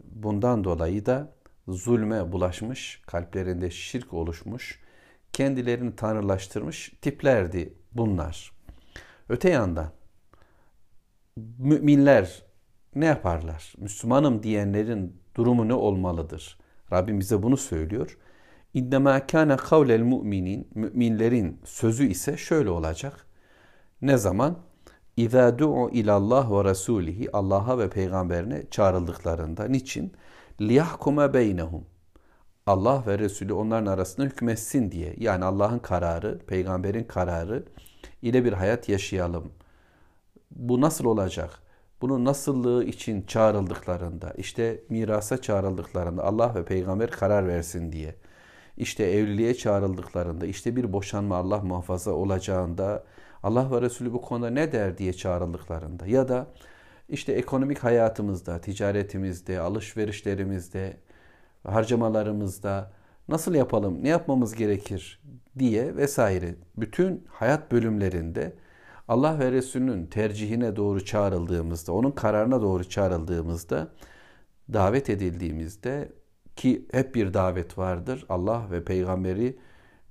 Bundan dolayı da zulme bulaşmış, kalplerinde şirk oluşmuş, kendilerini tanrılaştırmış tiplerdi bunlar. Öte yandan müminler ne yaparlar? Müslümanım diyenlerin durumu ne olmalıdır? Rabbim bize bunu söylüyor. İnnemâ kâne kavlel mu'minin, müminlerin sözü ise şöyle olacak. Ne zaman? İzâ du'u ilallah ve rasulihi Allah'a ve peygamberine çağrıldıklarında. Niçin? Liyahkume beynehum. Allah ve Resulü onların arasında hükmetsin diye. Yani Allah'ın kararı, peygamberin kararı ile bir hayat yaşayalım. Bu nasıl olacak? Bunun nasıllığı için çağrıldıklarında, işte mirasa çağrıldıklarında Allah ve peygamber karar versin diye. İşte evliliğe çağrıldıklarında, işte bir boşanma Allah muhafaza olacağında, Allah ve Resulü bu konuda ne der diye çağrıldıklarında ya da işte ekonomik hayatımızda, ticaretimizde, alışverişlerimizde, harcamalarımızda nasıl yapalım, ne yapmamız gerekir diye vesaire bütün hayat bölümlerinde Allah ve Resulünün tercihine doğru çağrıldığımızda, onun kararına doğru çağrıldığımızda, davet edildiğimizde ki hep bir davet vardır. Allah ve peygamberi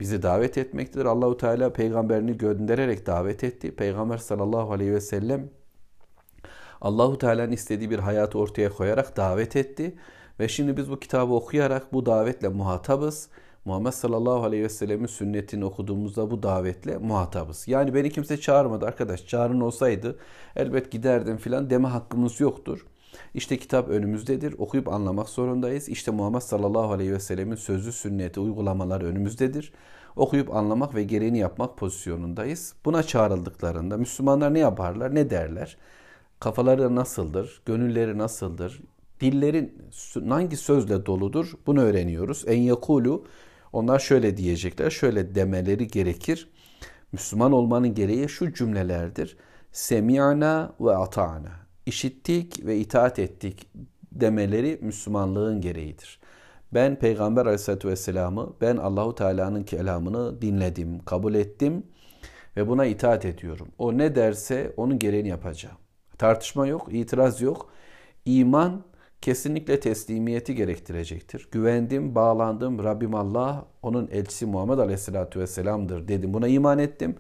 bizi davet etmektedir. Allahu Teala peygamberini göndererek davet etti. Peygamber sallallahu aleyhi ve sellem Allahu Teala'nın istediği bir hayatı ortaya koyarak davet etti. Ve şimdi biz bu kitabı okuyarak bu davetle muhatabız. Muhammed sallallahu aleyhi ve sellemin sünnetini okuduğumuzda bu davetle muhatabız. Yani beni kimse çağırmadı arkadaş. Çağrın olsaydı elbet giderdim filan deme hakkımız yoktur. İşte kitap önümüzdedir. Okuyup anlamak zorundayız. İşte Muhammed sallallahu aleyhi ve sellemin sözü, sünneti, uygulamaları önümüzdedir. Okuyup anlamak ve gereğini yapmak pozisyonundayız. Buna çağrıldıklarında Müslümanlar ne yaparlar, ne derler? Kafaları nasıldır, gönülleri nasıldır, dillerin hangi sözle doludur bunu öğreniyoruz. En yakulu onlar şöyle diyecekler, şöyle demeleri gerekir. Müslüman olmanın gereği şu cümlelerdir. Semi'na ve ata'na. İşittik ve itaat ettik demeleri Müslümanlığın gereğidir. Ben Peygamber Aleyhisselatü Vesselam'ı, ben Allahu Teala'nın kelamını dinledim, kabul ettim ve buna itaat ediyorum. O ne derse onun gereğini yapacağım. Tartışma yok, itiraz yok. İman kesinlikle teslimiyeti gerektirecektir. Güvendim, bağlandım, Rabbim Allah, onun elçisi Muhammed Aleyhisselatü Vesselam'dır dedim. Buna iman ettim.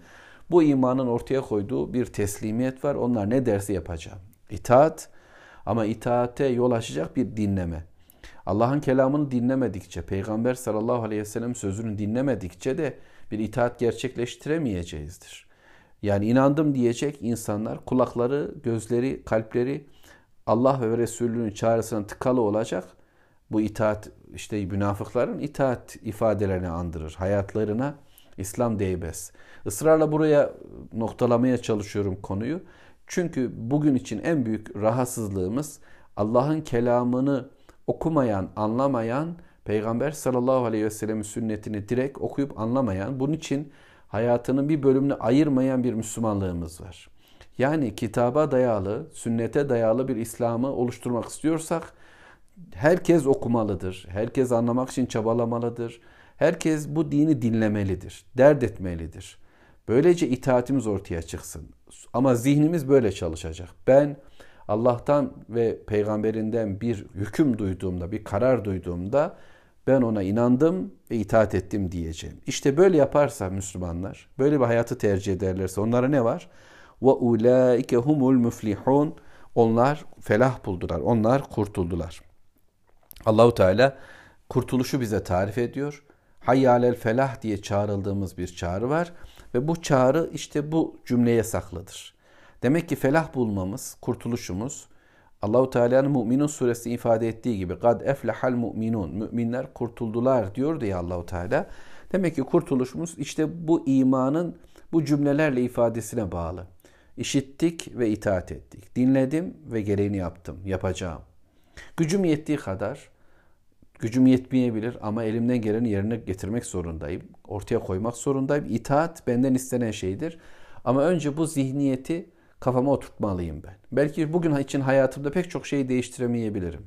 Bu imanın ortaya koyduğu bir teslimiyet var. Onlar ne derse yapacağım. İtaat ama itaate yol açacak bir dinleme. Allah'ın kelamını dinlemedikçe, Peygamber sallallahu aleyhi ve sellem sözünü dinlemedikçe de bir itaat gerçekleştiremeyeceğizdir. Yani inandım diyecek insanlar kulakları, gözleri, kalpleri Allah ve Resulünün çağrısına tıkalı olacak. Bu itaat işte münafıkların itaat ifadelerini andırır. Hayatlarına İslam değmez. Israrla buraya noktalamaya çalışıyorum konuyu. Çünkü bugün için en büyük rahatsızlığımız Allah'ın kelamını okumayan, anlamayan, Peygamber sallallahu aleyhi ve sellem'in sünnetini direkt okuyup anlamayan, bunun için hayatının bir bölümünü ayırmayan bir Müslümanlığımız var. Yani kitaba dayalı, sünnete dayalı bir İslam'ı oluşturmak istiyorsak herkes okumalıdır. Herkes anlamak için çabalamalıdır. Herkes bu dini dinlemelidir, dert etmelidir. Böylece itaatimiz ortaya çıksın. Ama zihnimiz böyle çalışacak. Ben Allah'tan ve peygamberinden bir hüküm duyduğumda, bir karar duyduğumda ben ona inandım ve itaat ettim diyeceğim. İşte böyle yaparsa Müslümanlar, böyle bir hayatı tercih ederlerse onlara ne var? Ve ulaike humul müflihun. Onlar felah buldular. Onlar kurtuldular. Allahu Teala kurtuluşu bize tarif ediyor. Hayyalel felah diye çağrıldığımız bir çağrı var ve bu çağrı işte bu cümleye saklıdır. Demek ki felah bulmamız, kurtuluşumuz Allahu Teala'nın Müminun suresi ifade ettiği gibi kad eflehal mu'minun. Müminler kurtuldular diyor diye Allahu Teala. Demek ki kurtuluşumuz işte bu imanın bu cümlelerle ifadesine bağlı. İşittik ve itaat ettik. Dinledim ve gereğini yaptım, yapacağım. Gücüm yettiği kadar, gücüm yetmeyebilir ama elimden geleni yerine getirmek zorundayım. Ortaya koymak zorundayım. İtaat benden istenen şeydir. Ama önce bu zihniyeti kafama oturtmalıyım ben. Belki bugün için hayatımda pek çok şeyi değiştiremeyebilirim.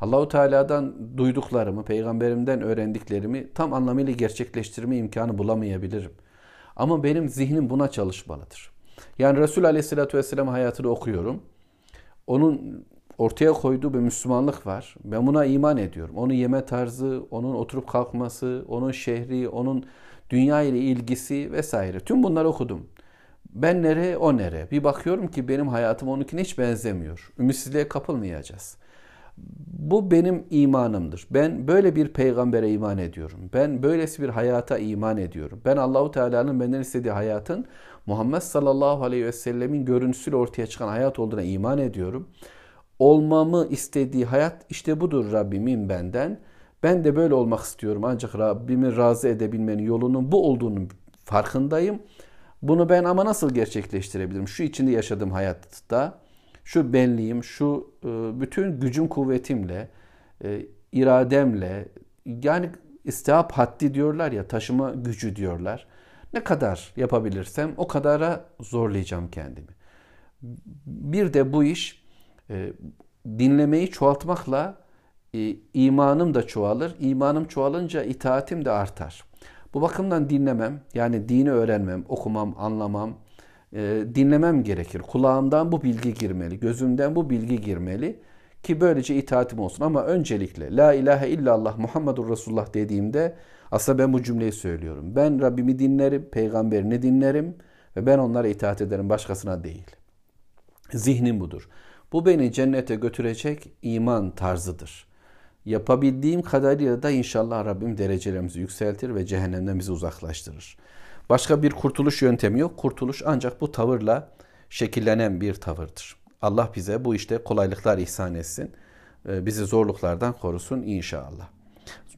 Allahu Teala'dan duyduklarımı, peygamberimden öğrendiklerimi tam anlamıyla gerçekleştirme imkanı bulamayabilirim. Ama benim zihnim buna çalışmalıdır. Yani Resul Aleyhisselatü Vesselam hayatını okuyorum. Onun ortaya koyduğu bir Müslümanlık var. Ben buna iman ediyorum. Onun yeme tarzı, onun oturup kalkması, onun şehri, onun dünya ile ilgisi vesaire. Tüm bunları okudum. Ben nereye, o nereye? Bir bakıyorum ki benim hayatım onunkine hiç benzemiyor. Ümitsizliğe kapılmayacağız. Bu benim imanımdır. Ben böyle bir peygambere iman ediyorum. Ben böylesi bir hayata iman ediyorum. Ben Allahu Teala'nın benden istediği hayatın Muhammed sallallahu aleyhi ve sellemin görüntüsüyle ortaya çıkan hayat olduğuna iman ediyorum. Olmamı istediği hayat işte budur Rabbimin benden. Ben de böyle olmak istiyorum ancak Rabbimi razı edebilmenin yolunun bu olduğunu farkındayım. Bunu ben ama nasıl gerçekleştirebilirim? Şu içinde yaşadığım hayatta, şu benliğim, şu e, bütün gücüm kuvvetimle, e, irademle, yani istihap haddi diyorlar ya, taşıma gücü diyorlar. Ne kadar yapabilirsem o kadara zorlayacağım kendimi. Bir de bu iş e, dinlemeyi çoğaltmakla imanım da çoğalır. İmanım çoğalınca itaatim de artar. Bu bakımdan dinlemem, yani dini öğrenmem, okumam, anlamam, e, dinlemem gerekir. Kulağımdan bu bilgi girmeli, gözümden bu bilgi girmeli ki böylece itaatim olsun. Ama öncelikle La ilahe illallah Muhammedur Resulullah dediğimde aslında ben bu cümleyi söylüyorum. Ben Rabbimi dinlerim, peygamberini dinlerim ve ben onlara itaat ederim başkasına değil. Zihnim budur. Bu beni cennete götürecek iman tarzıdır. Yapabildiğim kadarıyla da inşallah Rabbim derecelerimizi yükseltir ve cehennemden bizi uzaklaştırır. Başka bir kurtuluş yöntemi yok. Kurtuluş ancak bu tavırla şekillenen bir tavırdır. Allah bize bu işte kolaylıklar ihsan etsin. Ee, bizi zorluklardan korusun inşallah.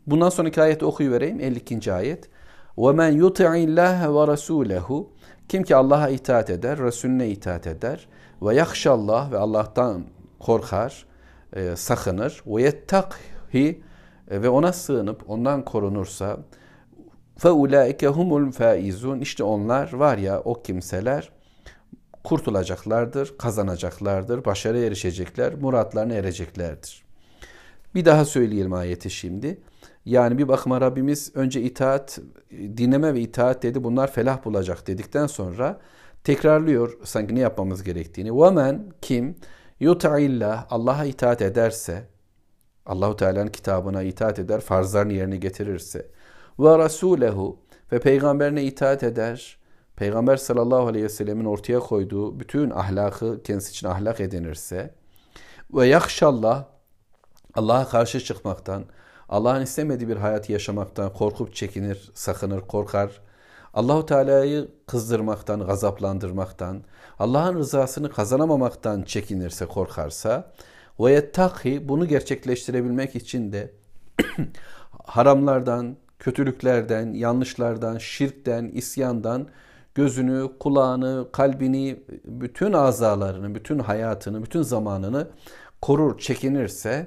Bundan sonraki ayeti okuyuvereyim. 52. ayet. وَمَنْ يُطِعِ اللّٰهَ وَرَسُولَهُ Kim ki Allah'a itaat eder, Resulüne itaat eder ve yakşallah ve Allah'tan korkar, e, sakınır ve yettakhi e, ve ona sığınıp ondan korunursa fe ulaike humul faizun işte onlar var ya o kimseler kurtulacaklardır, kazanacaklardır, başarıya erişecekler, muratlarına ereceklerdir. Bir daha söyleyelim ayeti şimdi. Yani bir bakıma Rabbimiz önce itaat, dinleme ve itaat dedi. Bunlar felah bulacak dedikten sonra tekrarlıyor sanki ne yapmamız gerektiğini. وَمَنْ kim yuta'illah Allah'a itaat ederse Allahu Teala'nın kitabına itaat eder, farzlarını yerine getirirse ve rasulehu ve peygamberine itaat eder. Peygamber sallallahu aleyhi ve sellemin ortaya koyduğu bütün ahlakı kendisi için ahlak edinirse ve yakşallah Allah'a karşı çıkmaktan, Allah'ın istemediği bir hayatı yaşamaktan korkup çekinir, sakınır, korkar. Allahu Teala'yı kızdırmaktan, gazaplandırmaktan, Allah'ın rızasını kazanamamaktan çekinirse, korkarsa ve yettaki bunu gerçekleştirebilmek için de haramlardan, kötülüklerden, yanlışlardan, şirkten, isyandan gözünü, kulağını, kalbini, bütün azalarını, bütün hayatını, bütün zamanını korur, çekinirse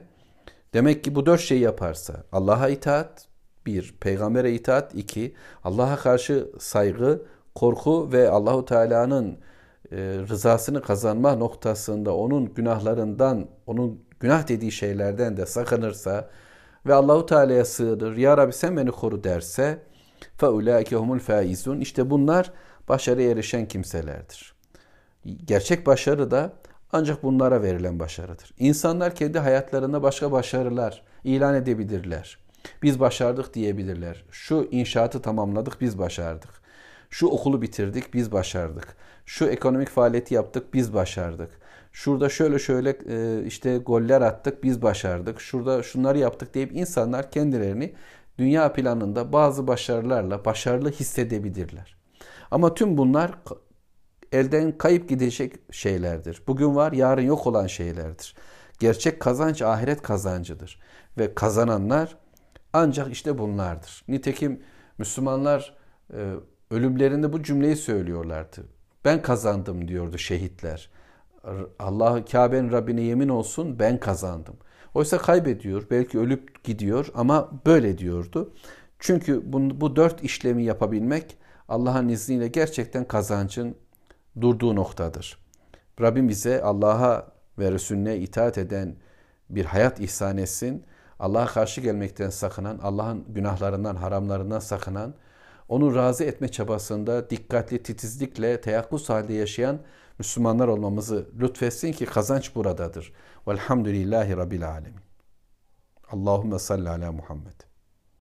Demek ki bu dört şeyi yaparsa Allah'a itaat, bir, peygambere itaat, iki, Allah'a karşı saygı, korku ve Allahu Teala'nın rızasını kazanma noktasında onun günahlarından, onun günah dediği şeylerden de sakınırsa ve Allahu Teala'ya sığınır, Ya Rabbi sen beni koru derse فَاُولَٰئِكَ هُمُ الْفَائِزُونَ İşte bunlar başarıya erişen kimselerdir. Gerçek başarı da ancak bunlara verilen başarıdır. İnsanlar kendi hayatlarında başka başarılar ilan edebilirler. Biz başardık diyebilirler. Şu inşaatı tamamladık, biz başardık. Şu okulu bitirdik, biz başardık. Şu ekonomik faaliyeti yaptık, biz başardık. Şurada şöyle şöyle e, işte goller attık, biz başardık. Şurada şunları yaptık deyip insanlar kendilerini dünya planında bazı başarılarla başarılı hissedebilirler. Ama tüm bunlar elden kayıp gidecek şeylerdir. Bugün var, yarın yok olan şeylerdir. Gerçek kazanç ahiret kazancıdır. Ve kazananlar ancak işte bunlardır. Nitekim Müslümanlar e, ölümlerinde bu cümleyi söylüyorlardı. Ben kazandım diyordu şehitler. Allah Kabe'nin Rabbine yemin olsun ben kazandım. Oysa kaybediyor, belki ölüp gidiyor ama böyle diyordu. Çünkü bu, bu dört işlemi yapabilmek Allah'ın izniyle gerçekten kazancın durduğu noktadır. Rabbim bize Allah'a ve Resulüne itaat eden bir hayat ihsan etsin. Allah'a karşı gelmekten sakınan, Allah'ın günahlarından, haramlarından sakınan, onu razı etme çabasında dikkatli, titizlikle, teyakkuz halde yaşayan Müslümanlar olmamızı lütfetsin ki kazanç buradadır. Velhamdülillahi Rabbil Alemin. Allahümme salli ala Muhammed.